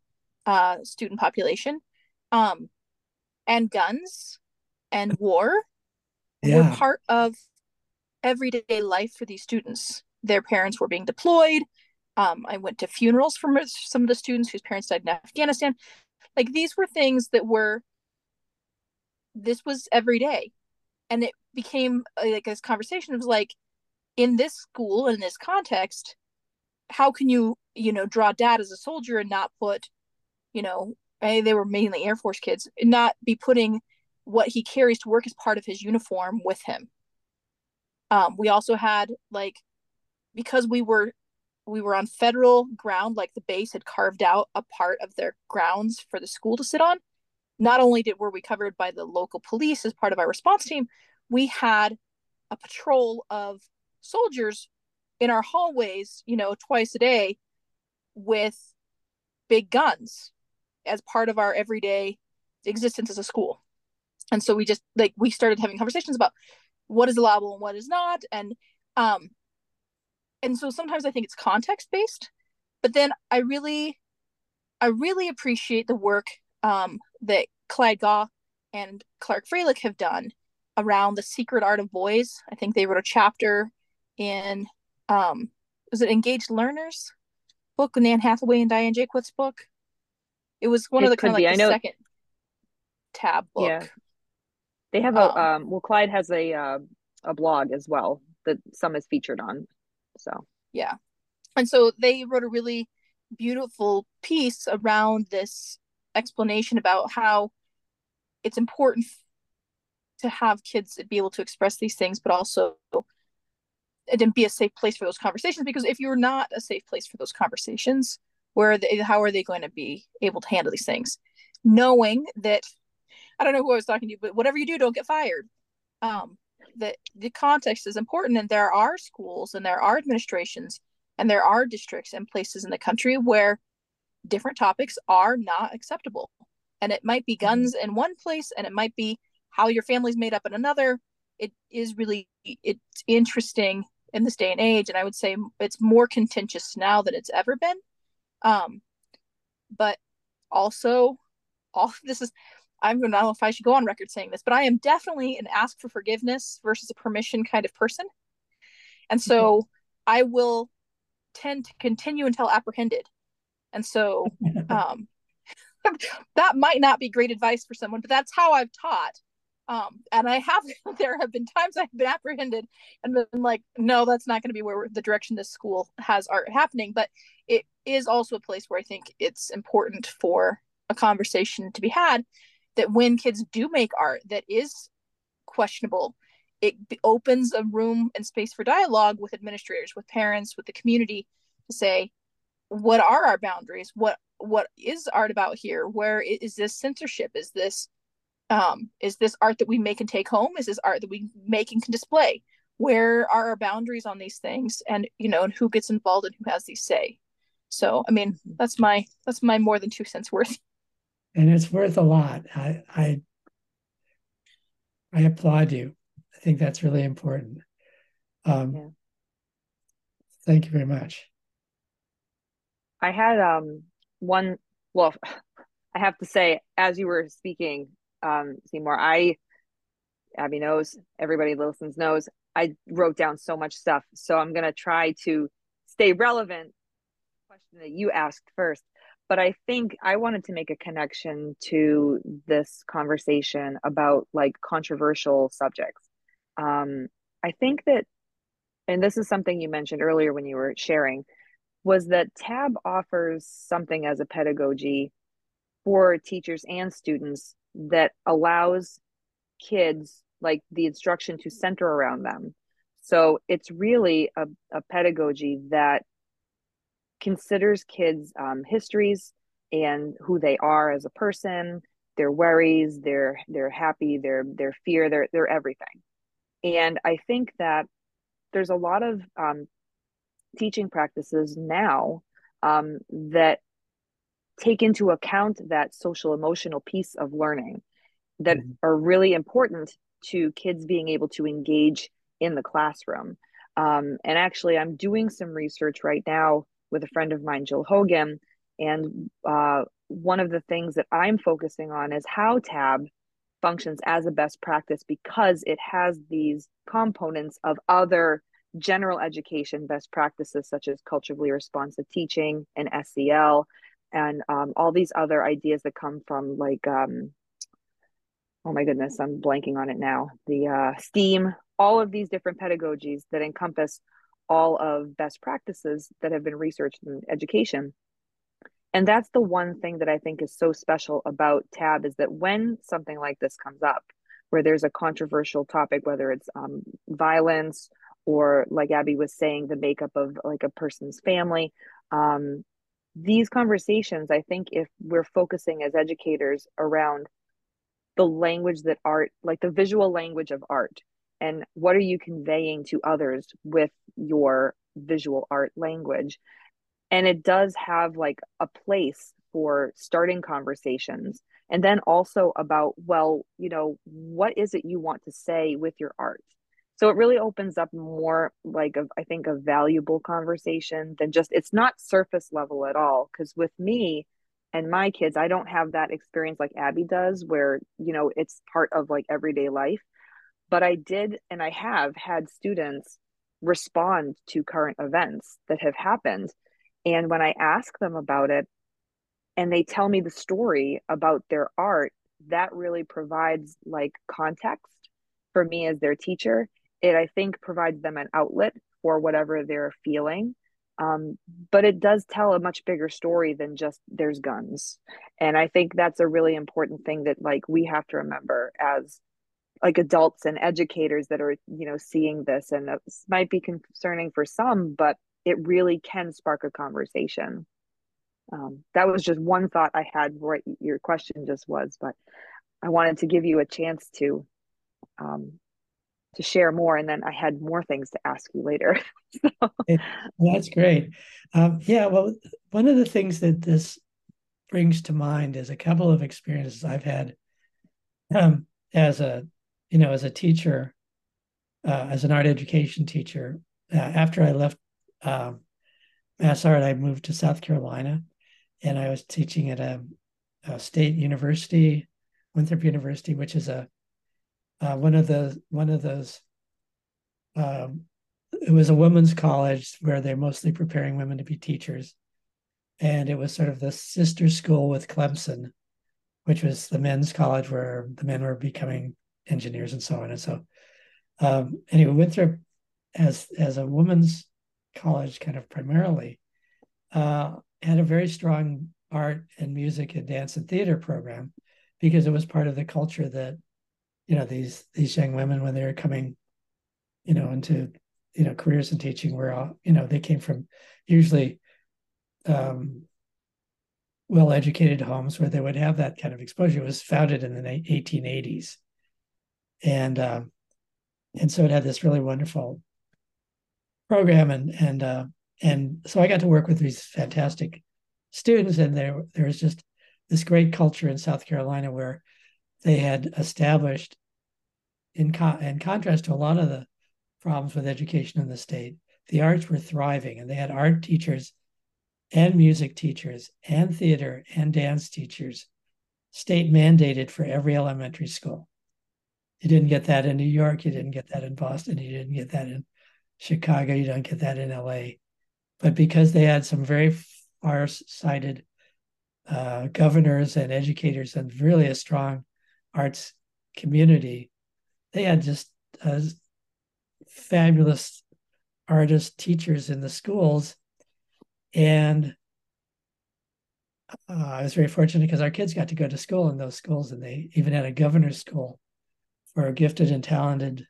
A: uh, student population, um, and guns and war yeah. were part of everyday life for these students. Their parents were being deployed. Um, I went to funerals for some of the students whose parents died in Afghanistan. Like these were things that were. This was every day, and it became uh, like this conversation. Was like, in this school in this context, how can you you know draw dad as a soldier and not put you know, hey they were mainly Air Force kids, not be putting what he carries to work as part of his uniform with him. Um, we also had like because we were we were on federal ground, like the base had carved out a part of their grounds for the school to sit on. Not only did were we covered by the local police as part of our response team, we had a patrol of soldiers in our hallways, you know, twice a day with big guns as part of our everyday existence as a school and so we just like we started having conversations about what is allowable and what is not and um and so sometimes i think it's context based but then i really i really appreciate the work um that clyde gaw and clark fralick have done around the secret art of boys i think they wrote a chapter in um was it engaged learners book nan hathaway and diane jaquith's book it was one it of the kind of like the second tab book. Yeah.
B: They have a um, um, well Clyde has a uh, a blog as well that some is featured on. So
A: yeah. And so they wrote a really beautiful piece around this explanation about how it's important to have kids be able to express these things, but also and be a safe place for those conversations. Because if you're not a safe place for those conversations, where they, how are they going to be able to handle these things knowing that I don't know who I was talking to, but whatever you do, don't get fired. Um, that the context is important, and there are schools and there are administrations and there are districts and places in the country where different topics are not acceptable, and it might be mm-hmm. guns in one place, and it might be how your family's made up in another. It is really it's interesting in this day and age, and I would say it's more contentious now than it's ever been. Um, but also, all this is I'm going to know if I should go on record saying this, but I am definitely an ask for forgiveness versus a permission kind of person. And so mm-hmm. I will tend to continue until apprehended. And so um, that might not be great advice for someone, but that's how I've taught. Um, and I have, there have been times I've been apprehended and been like, no, that's not going to be where the direction this school has art happening. But it is also a place where I think it's important for a conversation to be had that when kids do make art that is questionable it opens a room and space for dialogue with administrators with parents with the community to say what are our boundaries? What what is art about here? Where is this censorship? Is this um is this art that we make and take home? Is this art that we make and can display? Where are our boundaries on these things? And you know and who gets involved and who has these say? So i mean that's my that's my more than two cents worth
C: and it's worth a lot. I, I I applaud you. I think that's really important. Um, yeah. Thank you very much.
B: I had um, one. Well, I have to say, as you were speaking, um, Seymour, I Abby knows, everybody listens knows. I wrote down so much stuff, so I'm gonna try to stay relevant. Question that you asked first but I think I wanted to make a connection to this conversation about like controversial subjects. Um, I think that, and this is something you mentioned earlier when you were sharing, was that TAB offers something as a pedagogy for teachers and students that allows kids like the instruction to center around them. So it's really a, a pedagogy that considers kids' um, histories and who they are as a person, their worries, their their happy, their their fear, their their everything. And I think that there's a lot of um, teaching practices now um, that take into account that social emotional piece of learning that mm-hmm. are really important to kids being able to engage in the classroom. Um, and actually, I'm doing some research right now with a friend of mine, Jill Hogan. And uh, one of the things that I'm focusing on is how TAB functions as a best practice because it has these components of other general education best practices, such as culturally responsive teaching and SEL, and um, all these other ideas that come from like, um, oh my goodness, I'm blanking on it now. The uh, STEAM, all of these different pedagogies that encompass all of best practices that have been researched in education. And that's the one thing that I think is so special about TAB is that when something like this comes up, where there's a controversial topic, whether it's um, violence or, like Abby was saying, the makeup of like a person's family, um, these conversations, I think, if we're focusing as educators around the language that art, like the visual language of art, and what are you conveying to others with your visual art language? And it does have like a place for starting conversations. And then also about well you know what is it you want to say with your art? So it really opens up more like a, I think a valuable conversation than just it's not surface level at all. Because with me and my kids i don't have that experience like abby does where you know it's part of like everyday life but I did and I have had students respond to current events that have happened. And when I ask them about it and they tell me the story about their art, that really provides like context for me as their teacher. It, I think, provides them an outlet for whatever they're feeling. Um, but it does tell a much bigger story than just there's guns. And I think that's a really important thing that like we have to remember as like adults and educators that are you know seeing this and this might be concerning for some but it really can spark a conversation um, that was just one thought I had. What your question just was, but I wanted to give you a chance to um, to share more, and then I had more things to ask you later.
C: so. That's great. Um, yeah, well, one of the things that this brings to mind is a couple of experiences I've had um, as a you know as a teacher, uh, as an art education teacher. Uh, after I left um, Mass Art, I moved to South Carolina, and I was teaching at a, a state university, Winthrop University, which is a uh, one of the one of those. Um, it was a women's college where they're mostly preparing women to be teachers, and it was sort of the sister school with Clemson, which was the men's college where the men were becoming engineers and so on. And so, um, anyway, Winthrop as as a women's college, kind of primarily, uh, had a very strong art and music and dance and theater program because it was part of the culture that you know these these young women when they were coming you know into you know careers in teaching were all you know they came from usually um, well educated homes where they would have that kind of exposure. It was founded in the 1880s, and um, and so it had this really wonderful program, and and uh, and so I got to work with these fantastic students, and there there was just this great culture in South Carolina where they had established, in co- in contrast to a lot of the problems with education in the state, the arts were thriving, and they had art teachers and music teachers and theater and dance teachers state mandated for every elementary school. You didn't get that in New York, you didn't get that in Boston, you didn't get that in Chicago, you don't get that in LA. But because they had some very far sighted uh, governors and educators and really a strong arts community, they had just uh, fabulous artist teachers in the schools and uh, I was very fortunate because our kids got to go to school in those schools, and they even had a governor's school for gifted and talented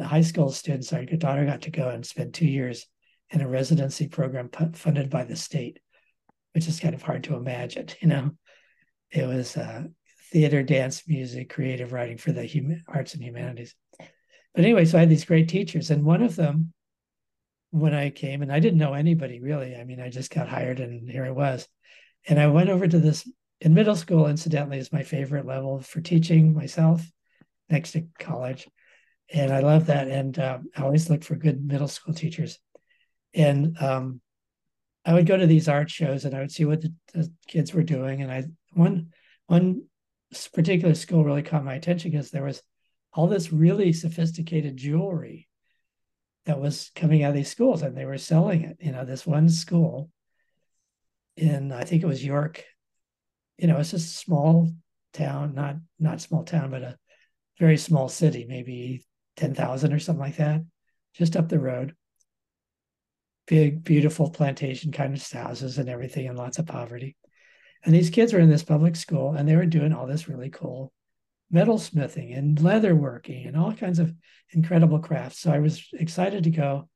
C: high school students. Our daughter got to go and spend two years in a residency program funded by the state, which is kind of hard to imagine. You know, it was uh, theater, dance, music, creative writing for the arts and humanities. But anyway, so I had these great teachers, and one of them when I came, and I didn't know anybody really. I mean, I just got hired, and here I was. And I went over to this in middle school. Incidentally, is my favorite level for teaching myself, next to college, and I love that. And um, I always look for good middle school teachers. And um, I would go to these art shows, and I would see what the, the kids were doing. And I one one particular school really caught my attention because there was all this really sophisticated jewelry that was coming out of these schools and they were selling it. You know, this one school in I think it was York, you know, it's a small town, not not small town, but a very small city, maybe 10,000 or something like that, just up the road. Big, beautiful plantation kind of houses and everything, and lots of poverty. And these kids were in this public school and they were doing all this really cool metalsmithing and leatherworking and all kinds of incredible crafts. So I was excited to go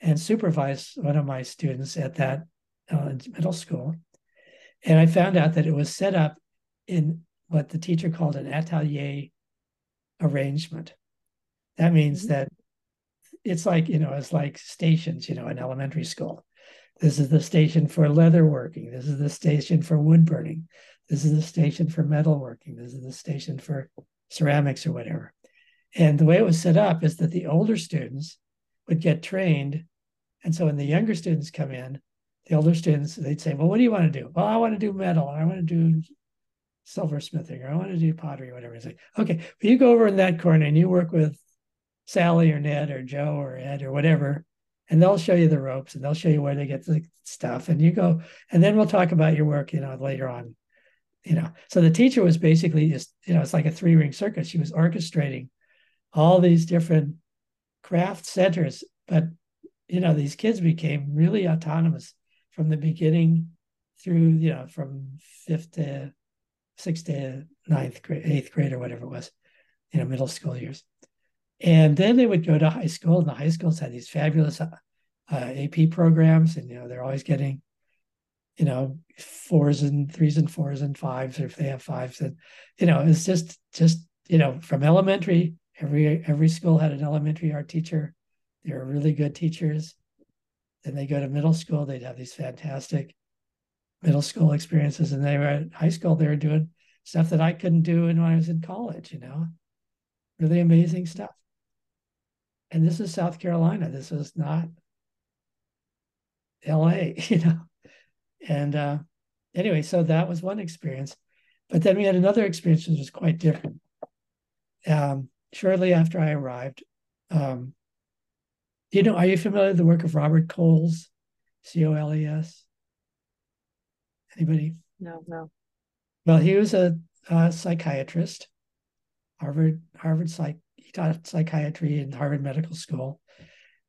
C: and supervise one of my students at that uh, middle school. And I found out that it was set up in what the teacher called an atelier arrangement. That means mm-hmm. that it's like, you know, it's like stations, you know, in elementary school. This is the station for leatherworking. This is the station for wood burning. This is the station for metalworking. This is the station for ceramics or whatever. And the way it was set up is that the older students would get trained. And so when the younger students come in, the older students, they'd say, Well, what do you want to do? Well, I want to do metal. And I want to do silversmithing or I want to do pottery or whatever. It's like, okay, well, you go over in that corner and you work with Sally or Ned or Joe or Ed or whatever and they'll show you the ropes and they'll show you where they get the stuff and you go and then we'll talk about your work you know later on you know so the teacher was basically just you know it's like a three ring circus. she was orchestrating all these different craft centers but you know these kids became really autonomous from the beginning through you know from fifth to sixth to ninth grade eighth grade or whatever it was you know middle school years and then they would go to high school, and the high schools had these fabulous uh, AP programs, and you know they're always getting, you know, fours and threes and fours and fives, or if they have fives, and you know, it's just just you know, from elementary, every every school had an elementary art teacher. They were really good teachers. Then they go to middle school, they'd have these fantastic middle school experiences, and they were at high school, they were doing stuff that I couldn't do when I was in college, you know, really amazing stuff. And this is South Carolina. This is not LA, you know. And uh, anyway, so that was one experience. But then we had another experience that was quite different. Um, shortly after I arrived, um, you know, are you familiar with the work of Robert Coles, C O L E S? Anybody?
B: No, no.
C: Well, he was a, a psychiatrist, Harvard Harvard psych. He taught psychiatry in Harvard Medical School,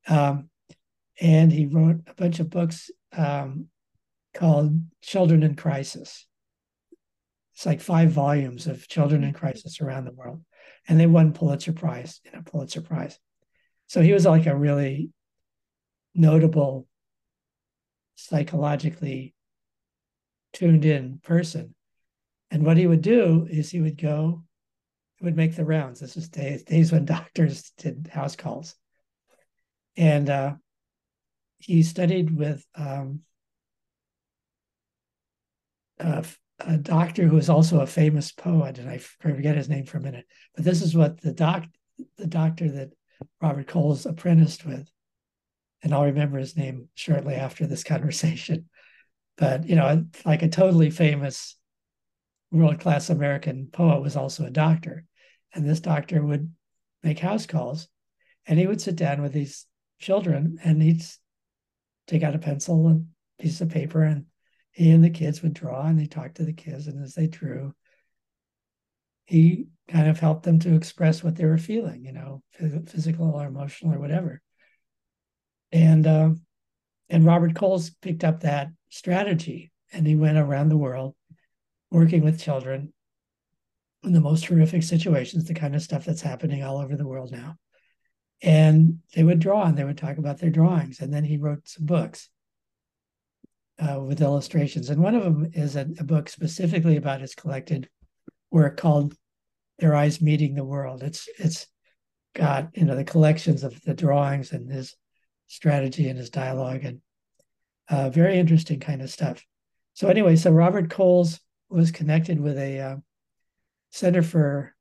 C: um, and he wrote a bunch of books um, called Children in Crisis. It's like five volumes of children in crisis around the world, and they won Pulitzer Prize, you know, Pulitzer Prize. So he was like a really notable, psychologically tuned in person. And what he would do is he would go, he would make the rounds. This was days, days when doctors did house calls. And uh, he studied with um, a, a, doctor who was also a famous poet, and I forget his name for a minute. But this is what the doc, the doctor that Robert Coles apprenticed with, and I'll remember his name shortly after this conversation. But you know, like a totally famous world class American poet was also a doctor, and this doctor would make house calls, and he would sit down with these children, and he'd take out a pencil and piece of paper, and he and the kids would draw, and they talked to the kids, and as they drew, he kind of helped them to express what they were feeling, you know, physical or emotional or whatever. And uh, and Robert Coles picked up that strategy, and he went around the world working with children in the most horrific situations, the kind of stuff that's happening all over the world now. And they would draw and they would talk about their drawings. And then he wrote some books uh, with illustrations. And one of them is a, a book specifically about his collected work called their eyes meeting the world. It's it's got you know the collections of the drawings and his strategy and his dialogue and uh, very interesting kind of stuff. So anyway, so Robert Coles was connected with a uh, Center for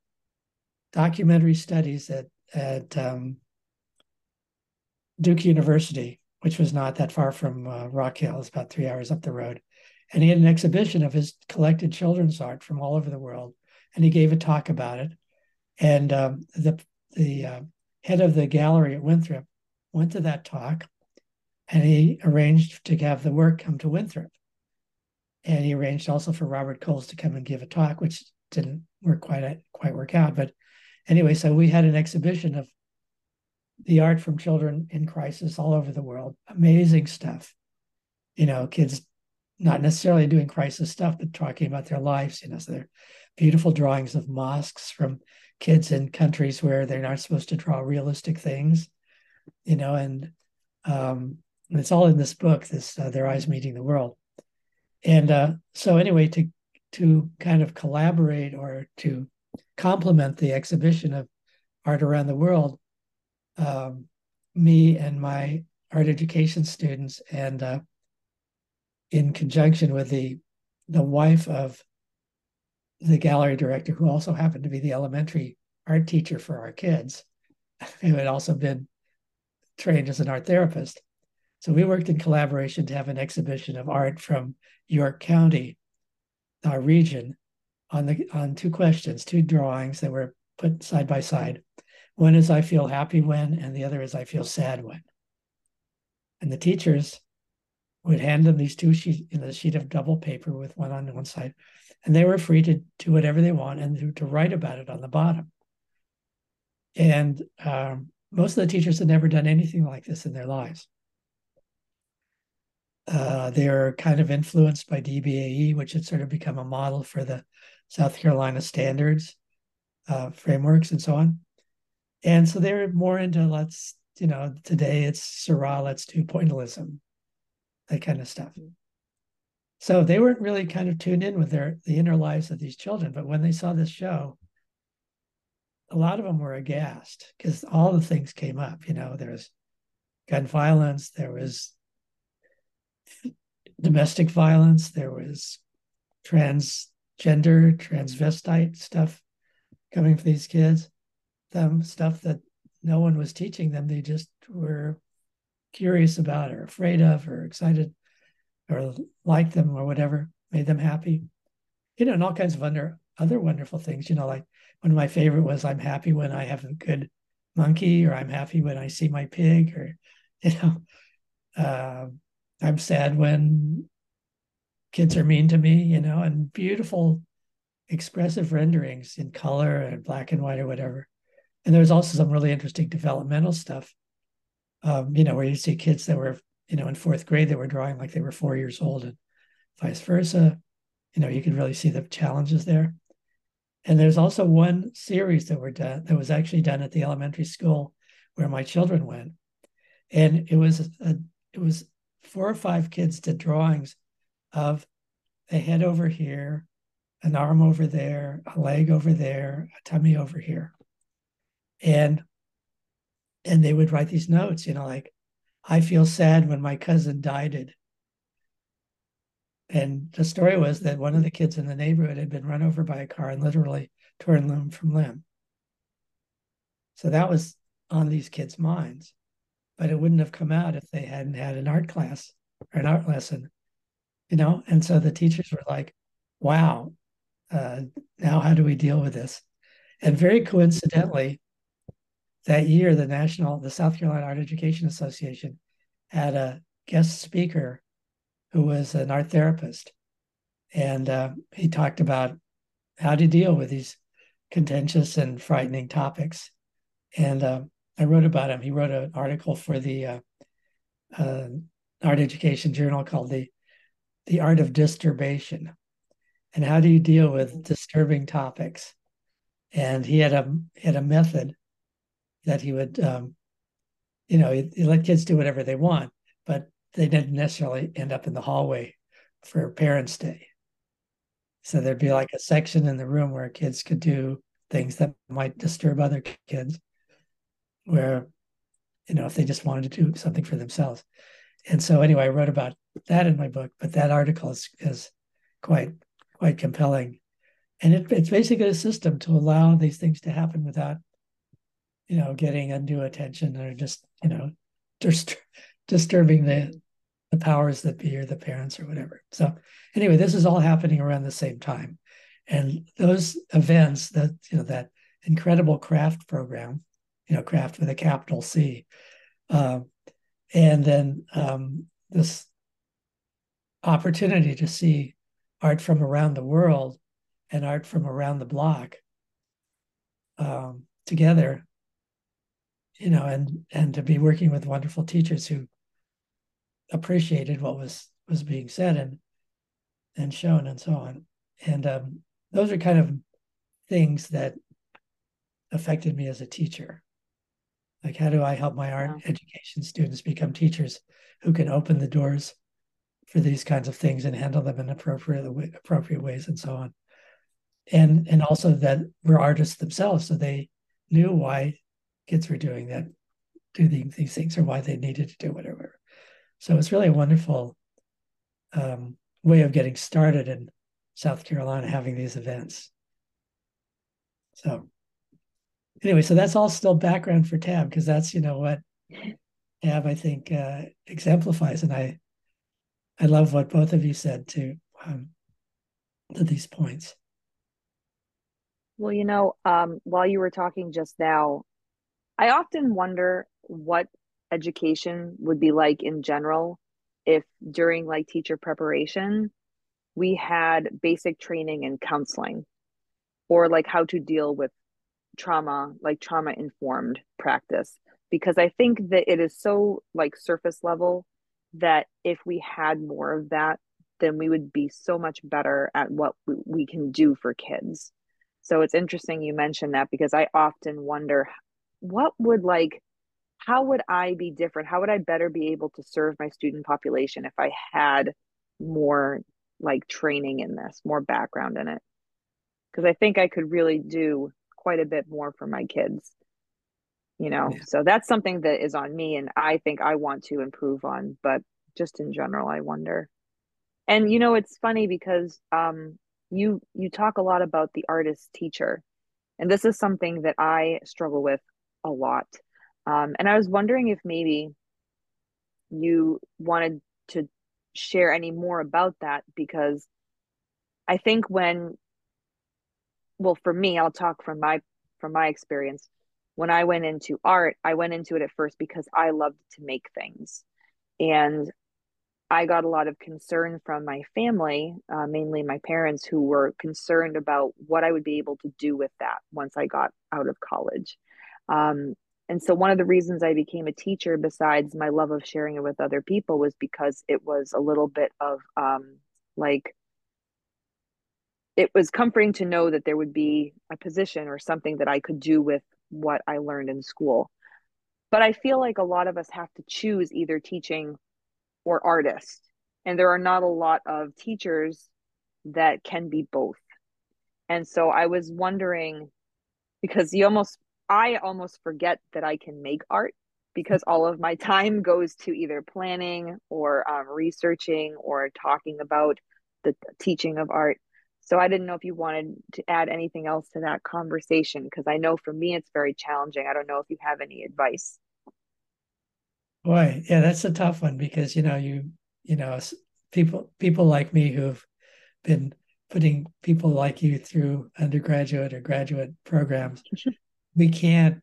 C: Documentary Studies at at um, Duke University, which was not that far from uh, Rock Hill. It's about three hours up the road. And he had an exhibition of his collected children's art from all over the world and he gave a talk about it. And um, the the uh, head of the gallery at Winthrop went to that talk, and he arranged to have the work come to Winthrop. And he arranged also for Robert Coles to come and give a talk, which didn't work quite quite work out. But anyway, so we had an exhibition of the art from children in crisis all over the world. Amazing stuff. You know, kids not necessarily doing crisis stuff, but talking about their lives. You know, so they're beautiful drawings of mosques from kids in countries where they're not supposed to draw realistic things, you know, and, um, it's all in this book, this uh, Their Eyes Meeting the World. And uh, so anyway, to to kind of collaborate or to complement the exhibition of art around the world, um, me and my art education students, and uh, in conjunction with the the wife of the gallery director, who also happened to be the elementary art teacher for our kids, who had also been trained as an art therapist. So we worked in collaboration to have an exhibition of art from York County, our region, on the on two questions, two drawings that were put side by side. One is I feel happy when, and the other is I feel sad when. And the teachers would hand them these two sheets in a sheet of double paper with one on one side, and they were free to do whatever they want and to, write about it on the bottom. And um, most of the teachers had never done anything like this in their lives. Uh, they're kind of influenced by DBAE, which had sort of become a model for the South Carolina standards uh, frameworks and so on. And so they're more into let's, you know, today it's Seurat, let's do pointillism, that kind of stuff. So they weren't really kind of tuned in with their the inner lives of these children. But when they saw this show, a lot of them were aghast because all the things came up. You know, there was gun violence, there was domestic violence, there was transgender, transvestite stuff coming for these kids, them stuff that no one was teaching them. They just were curious about or afraid of or excited or liked them or whatever, made them happy. You know, and all kinds of under, other wonderful things. You know, like one of my favorite was I'm happy when I have a good monkey or I'm happy when I see my pig or, you know, uh, I'm sad when kids are mean to me, you know, and beautiful expressive renderings in color and black and white or whatever. And there was also some really interesting developmental stuff, um, you know, where you see kids that were, you know, in fourth grade that were drawing like they were four years old and vice versa. You know, you can really see the challenges there. And there's also one series that were done that was actually done at the elementary school where my children went, and it was a, it was four or five kids did drawings of a head over here, an arm over there, a leg over there, a tummy over here. And and they would write these notes, you know, like, I feel sad when my cousin died. And the story was that one of the kids in the neighborhood had been run over by a car and literally torn limb from limb. So that was on these kids' minds. But it wouldn't have come out if they hadn't had an art class or an art lesson you know? And so the teachers were like wow uh, now how do we deal with this? And very coincidentally that year the national the south carolina art education association had a guest speaker who was an art therapist. And uh, he talked about how to deal with these contentious and frightening topics. And uh, i wrote about him. He wrote an article for the uh, uh art education journal called the the art of disturbation. And how do you deal with disturbing topics? And he had a had a method that he would um, you know he, he let kids do whatever they want but they didn't necessarily end up in the hallway for parents day. So there'd be like a section in the room where kids could do things that might disturb other kids where you know if they just wanted to do something for themselves and so anyway, I wrote about that in my book, but that article is, is quite quite compelling. And it, it's basically a system to allow these things to happen without, you know, getting undue attention or just, you know, just disturbing the the powers that be or the parents or whatever. So anyway, this is all happening around the same time. And those events that, you know, that incredible craft program, you know, craft with a capital C, uh, and then um, this opportunity to see art from around the world and art from around the block um, together you know and and to be working with wonderful teachers who appreciated what was was being said and and shown and so on. And um, those are kind of things that affected me as a teacher like, how do I help my art education students become teachers who can open the doors for these kinds of things and handle them in appropriate appropriate ways and so on. And and also that we're artists themselves, so they knew why kids were doing that, doing these things, or why they needed to do whatever. So it's really a wonderful um, way of getting started in South Carolina, having these events. So anyway, so that's all still background for Tab because that's you know what Tab I think uh, exemplifies, and I I love what both of you said to um, to these points.
B: Well, you know, um, while you were talking just now, I often wonder what education would be like in general if during like teacher preparation we had basic training in counseling or like how to deal with trauma like trauma informed practice because i think that it is so like surface level that if we had more of that then we would be so much better at what we can do for kids so it's interesting you mentioned that because i often wonder what would like how would i be different how would i better be able to serve my student population if i had more like training in this, more background in it. Because I think I could really do quite a bit more for my kids. You know, yeah. so that's something that is on me and I think I want to improve on, but just in general, I wonder. And you know, it's funny because um you you talk a lot about the artist teacher. And this is something that I struggle with a lot. Um, and I was wondering if maybe you wanted to share any more about that because I think when well for me I'll talk from my from my experience when I went into art I went into it at first because I loved to make things and I got a lot of concern from my family, uh, mainly my parents, who were concerned about what I would be able to do with that once I got out of college. Um, and so, one of the reasons I became a teacher, besides my love of sharing it with other people, was because it was a little bit of um, like, it was comforting to know that there would be a position or something that I could do with what I learned in school. But I feel like a lot of us have to choose either teaching or artist. And there are not a lot of teachers that can be both. And so I was wondering because you almost I almost forget that I can make art because all of my time goes to either planning or um, researching or talking about the teaching of art. So I didn't know if you wanted to add anything else to that conversation because I know for me it's very challenging. I don't know if you have any advice.
C: Boy, yeah, that's a tough one because you know you you know people people like me who've been putting people like you through undergraduate or graduate programs we can't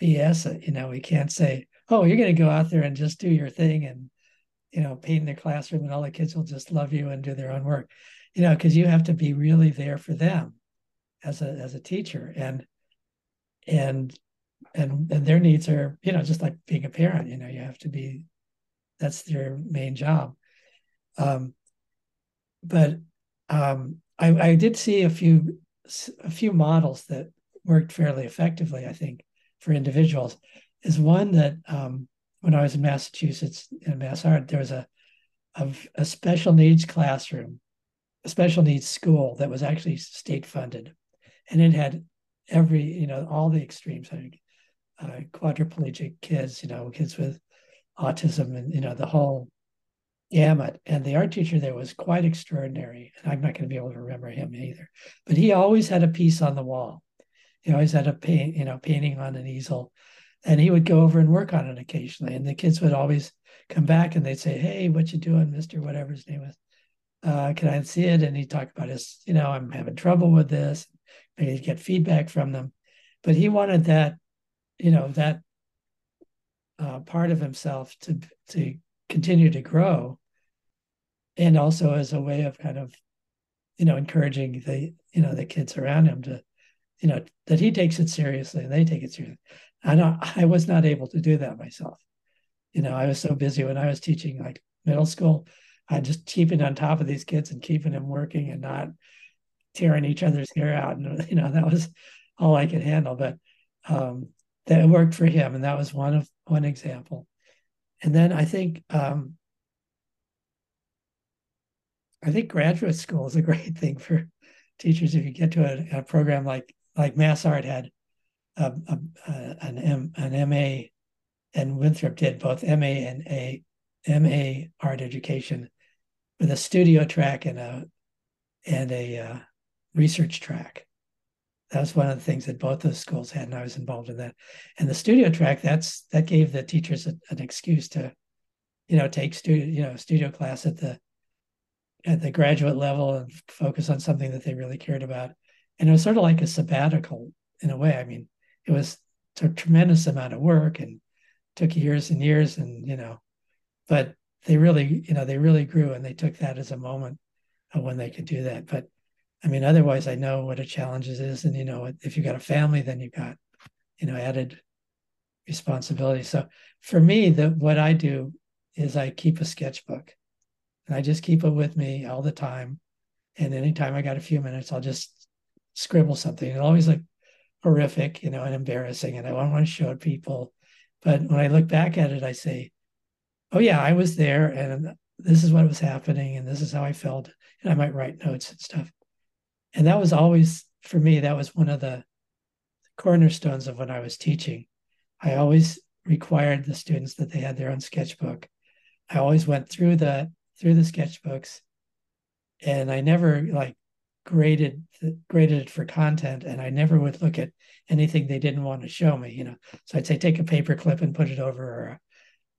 C: BS it. Uh, you know, we can't say, "Oh, you're going to go out there and just do your thing and you know paint in the classroom, and all the kids will just love you and do their own work." You know, because you have to be really there for them as a as a teacher, and and and and their needs are you know just like being a parent. You know, you have to be that's your main job. Um, but um, I, I did see a few a few models that worked fairly effectively, I think, for individuals, is one that um, when I was in Massachusetts in Mass Art, there was a, a, a special needs classroom, a special needs school that was actually state funded, and it had every you know all the extremes, uh, quadriplegic kids, you know, kids with autism, and you know the whole gamut. And the art teacher there was quite extraordinary, and I'm not going to be able to remember him either, but he always had a piece on the wall he always had a paint, you know, painting on an easel. And he would go over and work on it occasionally. And the kids would always come back and they'd say, Hey, what you doing, Mr. Whatever his name was? Uh, can I see it? And he'd talk about his, you know, I'm having trouble with this. Maybe he'd get feedback from them. But he wanted that, you know, that uh, part of himself to to continue to grow. And also as a way of kind of, you know, encouraging the, you know, the kids around him to you know that he takes it seriously and they take it seriously i know i was not able to do that myself you know i was so busy when i was teaching like middle school i just keeping on top of these kids and keeping them working and not tearing each other's hair out and you know that was all i could handle but um that worked for him and that was one of one example. And then i think um i think graduate school is a great thing for teachers if you get to a, a program like like Mass Art had a, a, a, an M, an MA, and Winthrop did both MA and a MA art education with a studio track and a and a uh, research track. That was one of the things that both those schools had, and I was involved in that. And the studio track, that's that gave the teachers a, an excuse to, you know, take studio, you know, studio class at the at the graduate level and focus on something that they really cared about and it was sort of like a sabbatical in a way. I mean, it was a tremendous amount of work and took years and years, and you know, but they really, you know, they really grew, and they took that as a moment when they could do that. But I mean, otherwise, I know what a challenge is. and you know, if you've got a family, then you've got, you know, added responsibility. So for me, the what I do is I keep a sketchbook, and I just keep it with me all the time. And anytime I got a few minutes, I'll just scribble something. It always looked horrific, you know, and embarrassing, and I don't want to show it people. But when I look back at it, I say, "Oh yeah, I was there, and this is what was happening and this is how I felt. And I might write notes and stuff. And that was always, for me, that was one of the cornerstones of when I was teaching. I always required the students that they had their own sketchbook. I always went through the through the sketchbooks and I never like graded graded it for content and I never would look at anything they didn't want to show me, you know. So I'd say take a paper clip and put it over or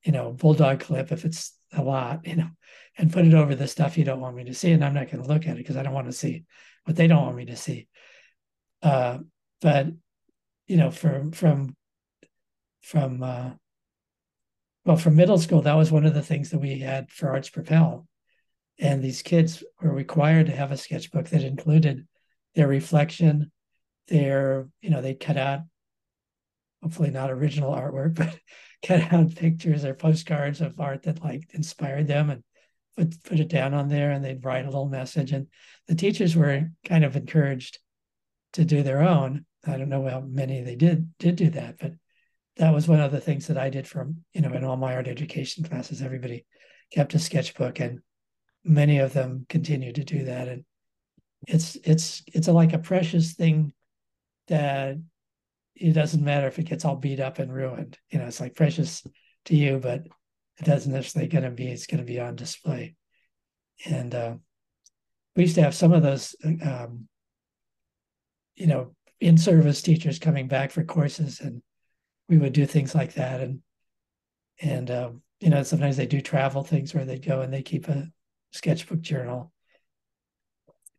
C: you know, bulldog clip if it's a lot, you know, and put it over the stuff you don't want me to see. And I'm not going to look at it because I don't want to see what they don't want me to see. Uh, but you know, from from from uh, well, from middle school, that was one of the things that we had for Arts Propel. And these kids were required to have a sketchbook that included their reflection, their, you know, they'd cut out, hopefully not original artwork, but cut out pictures or postcards of art that like inspired them and put, put it down on there and they'd write a little message. And the teachers were kind of encouraged to do their own. I don't know how many they did did do that, but that was one of the things that I did from, you know, in all my art education classes. Everybody kept a sketchbook and many of them continue to do that. And it's it's it's a, like a precious thing that it doesn't matter if it gets all beat up and ruined. You know, it's like precious to you, but it doesn't necessarily going to be. It's going to be on display. And uh, we used to have some of those, um, you know, in service teachers coming back for courses, and we would do things like that. And and um, you know, sometimes they do travel things where they go and they keep a sketchbook journal.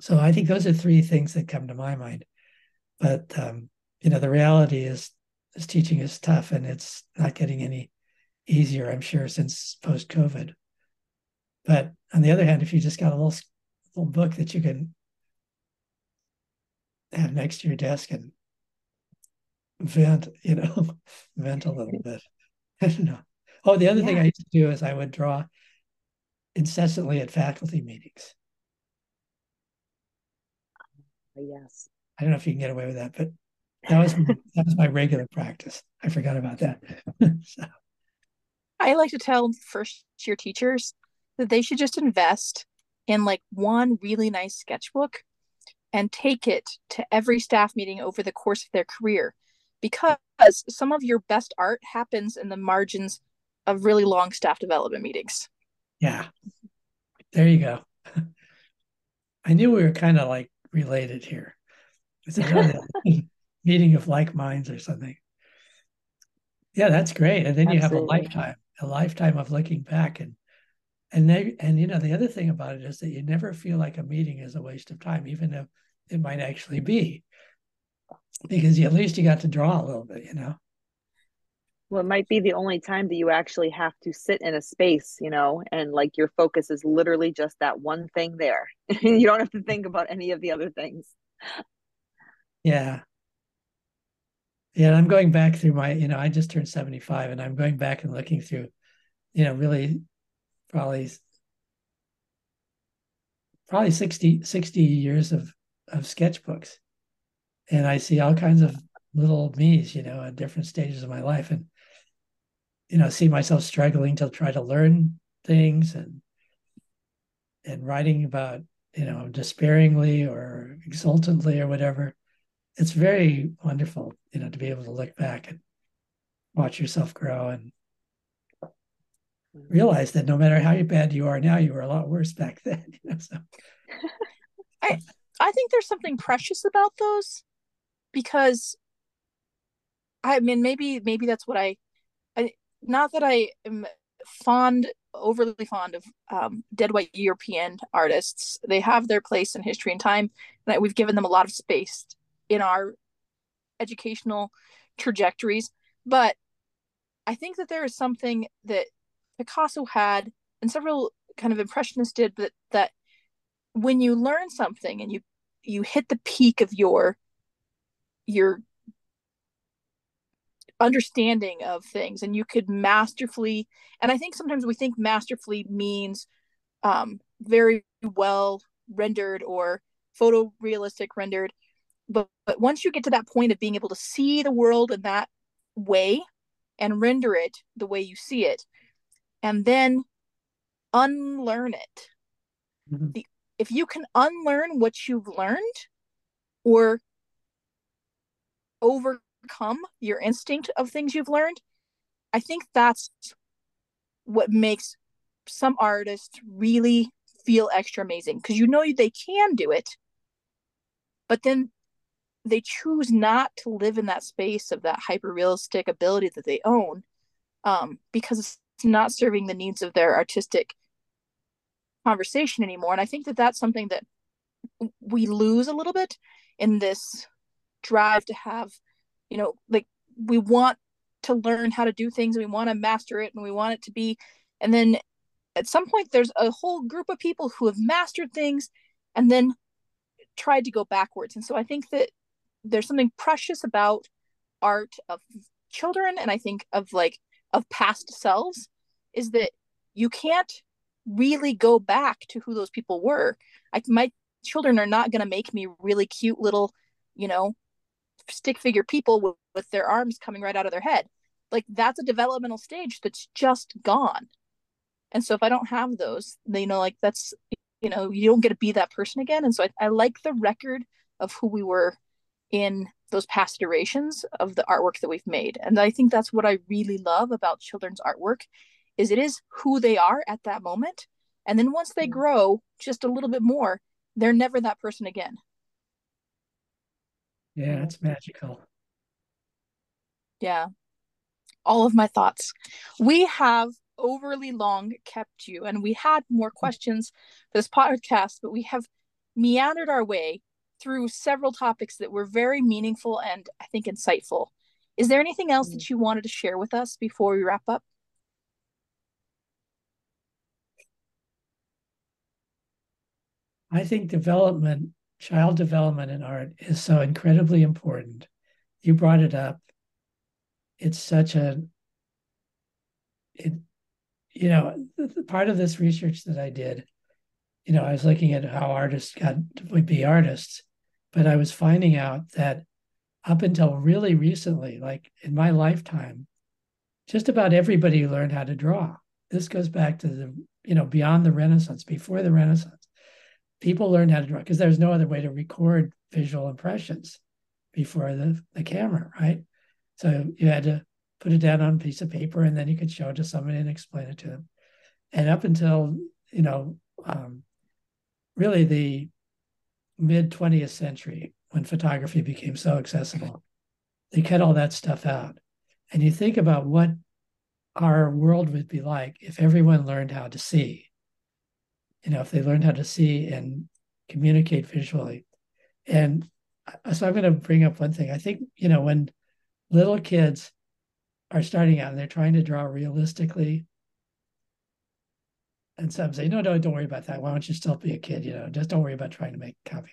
C: So I think those are three things that come to my mind. But um, you know, the reality is this teaching is tough and it's not getting any easier, I'm sure, since post COVID. But on the other hand, if you just got a little little book that you can have next to your desk and vent, you know, vent a little bit. I don't know. Oh, the other yeah. thing I used to do is I would draw incessantly at faculty meetings.
B: Yes.
C: I don't know if you can get away with that, but that was that was my regular practice. I forgot about that. so.
A: I like to tell first year teachers that they should just invest in like one really nice sketchbook and take it to every staff meeting over the course of their career because some of your best art happens in the margins of really long staff development meetings.
C: Yeah. There you go. I knew we were kind of like related here. It's meeting of like minds or something. Yeah, that's great. And then Absolutely. you have a lifetime, a lifetime of looking back and and they and you know the other thing about it is that you never feel like a meeting is a waste of time, even if it might actually be. Because you, at least you got to draw a little bit, you know
B: well it might be the only time that you actually have to sit in a space you know and like your focus is literally just that one thing there you don't have to think about any of the other things
C: yeah yeah i'm going back through my you know i just turned 75 and i'm going back and looking through you know really probably probably 60 60 years of of sketchbooks. And i see all kinds of little me's you know at different stages of my life. And you know see myself struggling to try to learn things and and writing about you know despairingly or exultantly or whatever it's very wonderful you know to be able to look back and watch yourself grow and realize that no matter how bad you are now you were a lot worse back then you know so
A: i i think there's something precious about those because i mean maybe maybe that's what i i not that I am fond, overly fond of um, dead white European artists. They have their place in history and time, and we've given them a lot of space in our educational trajectories. But I think that there is something that Picasso had, and several kind of impressionists did, but that when you learn something and you you hit the peak of your your understanding of things and you could masterfully and i think sometimes we think masterfully means um, very well rendered or photorealistic rendered but, but once you get to that point of being able to see the world in that way and render it the way you see it and then unlearn it. Mm-hmm. The, if you can unlearn what you've learned or overcome your instinct of things you've learned, I think that's what makes some artists really feel extra amazing because you know they can do it, but then they choose not to live in that space of that hyper realistic ability that they own um, because it's not serving the needs of their artistic conversation anymore. And I think that that's something that we lose a little bit in this drive to have, you know, like we want to learn how to do things and we want to master it and we want it to be. And then at some point, there's a whole group of people who have mastered things and then tried to go backwards. And so I think that there's something precious about art of children and I think of like of past selves is that you can't really go back to who those people were. Like my children are not going to make me really cute little, you know, stick figure people with, with their arms coming right out of their head. Like that's a developmental stage that's just gone. And so if I don't have those, you know, like that's, you know, you don't get to be that person again. And so I, I like the record of who we were in those past iterations of the artwork that we've made. And I think that's what I really love about children's artwork is it is who they are at that moment. And then once they mm. grow just a little bit more, they're never that person again.
C: Yeah, it's magical.
A: Yeah. All of my thoughts. We have overly long kept you, and we had more mm. questions for this podcast, but we have meandered our way through several topics that were very meaningful and I think insightful. Is there anything else mm-hmm. that you wanted to share with us before we wrap up?
C: I think development, child development in art is so incredibly important. You brought it up. It's such a, it, you know, part of this research that I did, you know, I was looking at how artists got would be artists, but I was finding out that up until really recently, like in my lifetime, just about everybody learned how to draw. This goes back to the, you know, beyond the Renaissance, before the Renaissance people learned how to draw because there's no other way to record visual impressions before the, the camera, right? So you had to put it down on a piece of paper and then you could show it to somebody and explain it to them. And up until, you know, um, really the mid 20th century, when photography became so accessible, they cut all that stuff out. And you think about what our world would be like if everyone learned how to see you know, if they learned how to see and communicate visually. And uh, so I'm going to bring up one thing. I think, you know, when little kids are starting out and they're trying to draw realistically, and some say, no, no, don't worry about that. Why don't you still be a kid? You know, just don't worry about trying to make copy.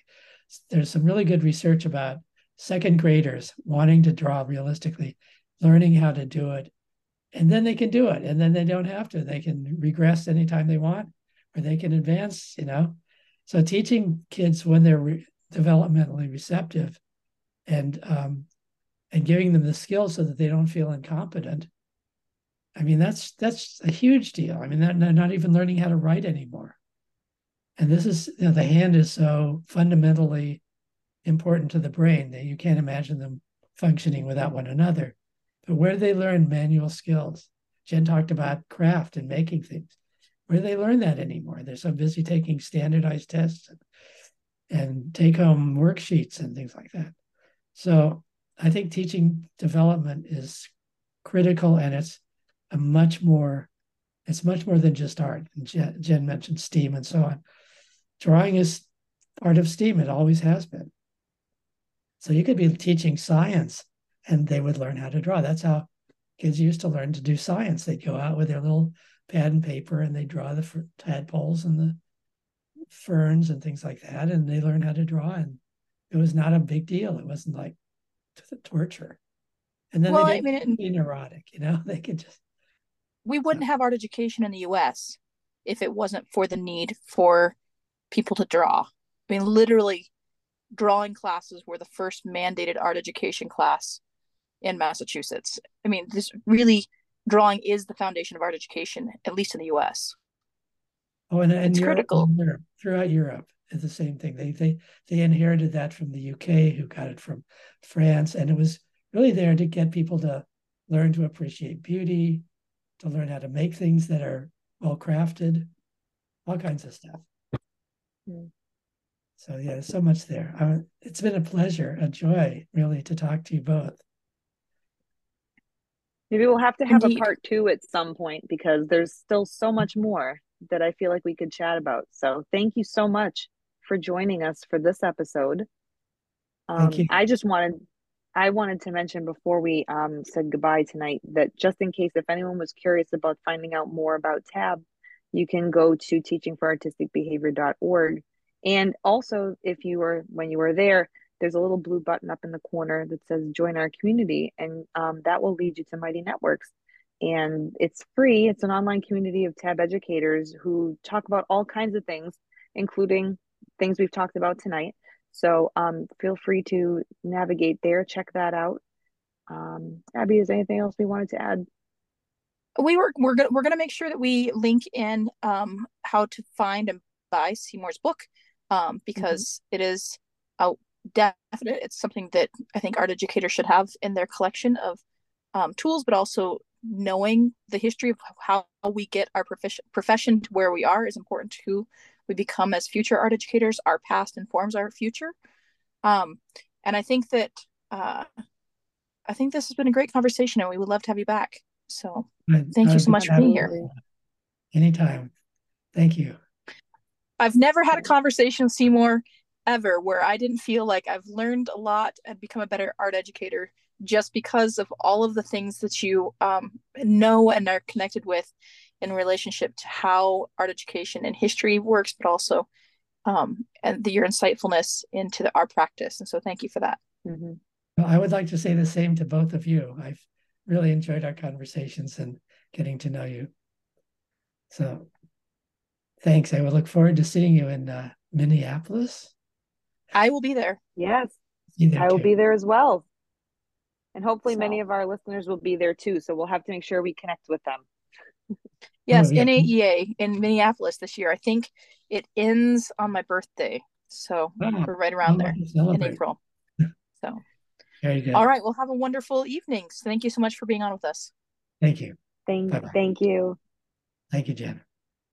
C: There's some really good research about second graders wanting to draw realistically, learning how to do it, and then they can do it. And then they don't have to. They can regress anytime they want or they can advance, you know. So teaching kids when they're re- developmentally receptive and um, and giving them the skills so that they don't feel incompetent. I mean, that's that's a huge deal. I mean, they're not even learning how to write anymore. And this is you know, the hand is so fundamentally important to the brain that you can't imagine them functioning without one another. But where do they learn manual skills? Jen talked about craft and making things where do they learn that anymore? They're so busy taking standardized tests and, and take home worksheets and things like that. So I think teaching development is critical and it's a much more it's much more than just art. Jen, Jen mentioned STEAM and so on. Drawing is part of STEAM. It always has been. So you could be teaching science and they would learn how to draw. That's how kids used to learn to do science. They'd go out with their little pad and paper and they draw the tadpoles and the ferns and things like that and they learn how to draw and it was not a big deal it wasn't like torture and then well, they didn't I mean, be neurotic you know they could just
A: we wouldn't have art education in the us if it wasn't for the need for people to draw i mean literally drawing classes were the first mandated art education class in massachusetts i mean this really drawing is the foundation of art education, at least in the US.
C: Oh, and, and
A: it's
C: Europe,
A: critical.
C: Europe, throughout Europe is the same thing. They they they inherited that from the UK, who got it from France, and it was really there to get people to learn to appreciate beauty, to learn how to make things that are well crafted, all kinds of stuff. Mm. So yeah, there's so much there. Uh, it's been a pleasure, a joy, really, to talk to you both.
B: Maybe we'll have to have Indeed. a part two at some point because there's still so much more that I feel like we could chat about. So thank you so much for joining us for this episode. Um, I just wanted I wanted to mention before we um, said goodbye tonight that just in case if anyone was curious about finding out more about TAB, you can go to teachingforartisticbehavior.org. And also, if you were when you were there, there's a little blue button up in the corner that says join our community, and um, that will lead you to Mighty Networks. And it's free, it's an online community of TAB educators who talk about all kinds of things, including things we've talked about tonight. So um, feel free to navigate there, check that out. Um, Abi, is anything else we wanted to add?
A: We were we're gonna we're gonna make sure that we link in um, how to find and buy Seymour's book um, because mm-hmm. it is a definite. It's something that I think art educators should have in their collection of um, tools, but also knowing the history of how we get our profession profession to where we are is important to we become as future art educators. Our past informs our future, um, and I think that uh, I think this has been a great conversation, and we would love to have you back. So thank you so much for being here.
C: Anytime. Thank you.
A: I've never had a conversation with Seymour ever where I didn't feel like I've learned a lot and become a better art educator just because of all of the things that you um, know and are connected with in relationship to how art education and history works, but also um, and the, your insightfulness into the art practice. And so thank you for that.
C: Mm-hmm. Well, I would like to say the same to both of you. I've really enjoyed our conversations and getting to know you. So thanks. I will look forward to seeing you in uh, Minneapolis.
A: I will be there.
B: Yes. There I will too. be there as well. And hopefully so. many of our listeners will be there too. So we'll have to make sure we connect with them.
A: yes, oh, yeah. NAEA in Minneapolis this year. I think it ends on my birthday. So oh, we're right around there in April. So very good. All right. Well, have a wonderful evening. So thank you so much for being on with us.
C: Thank you.
B: Thank, thank you.
C: Thank you, Jen.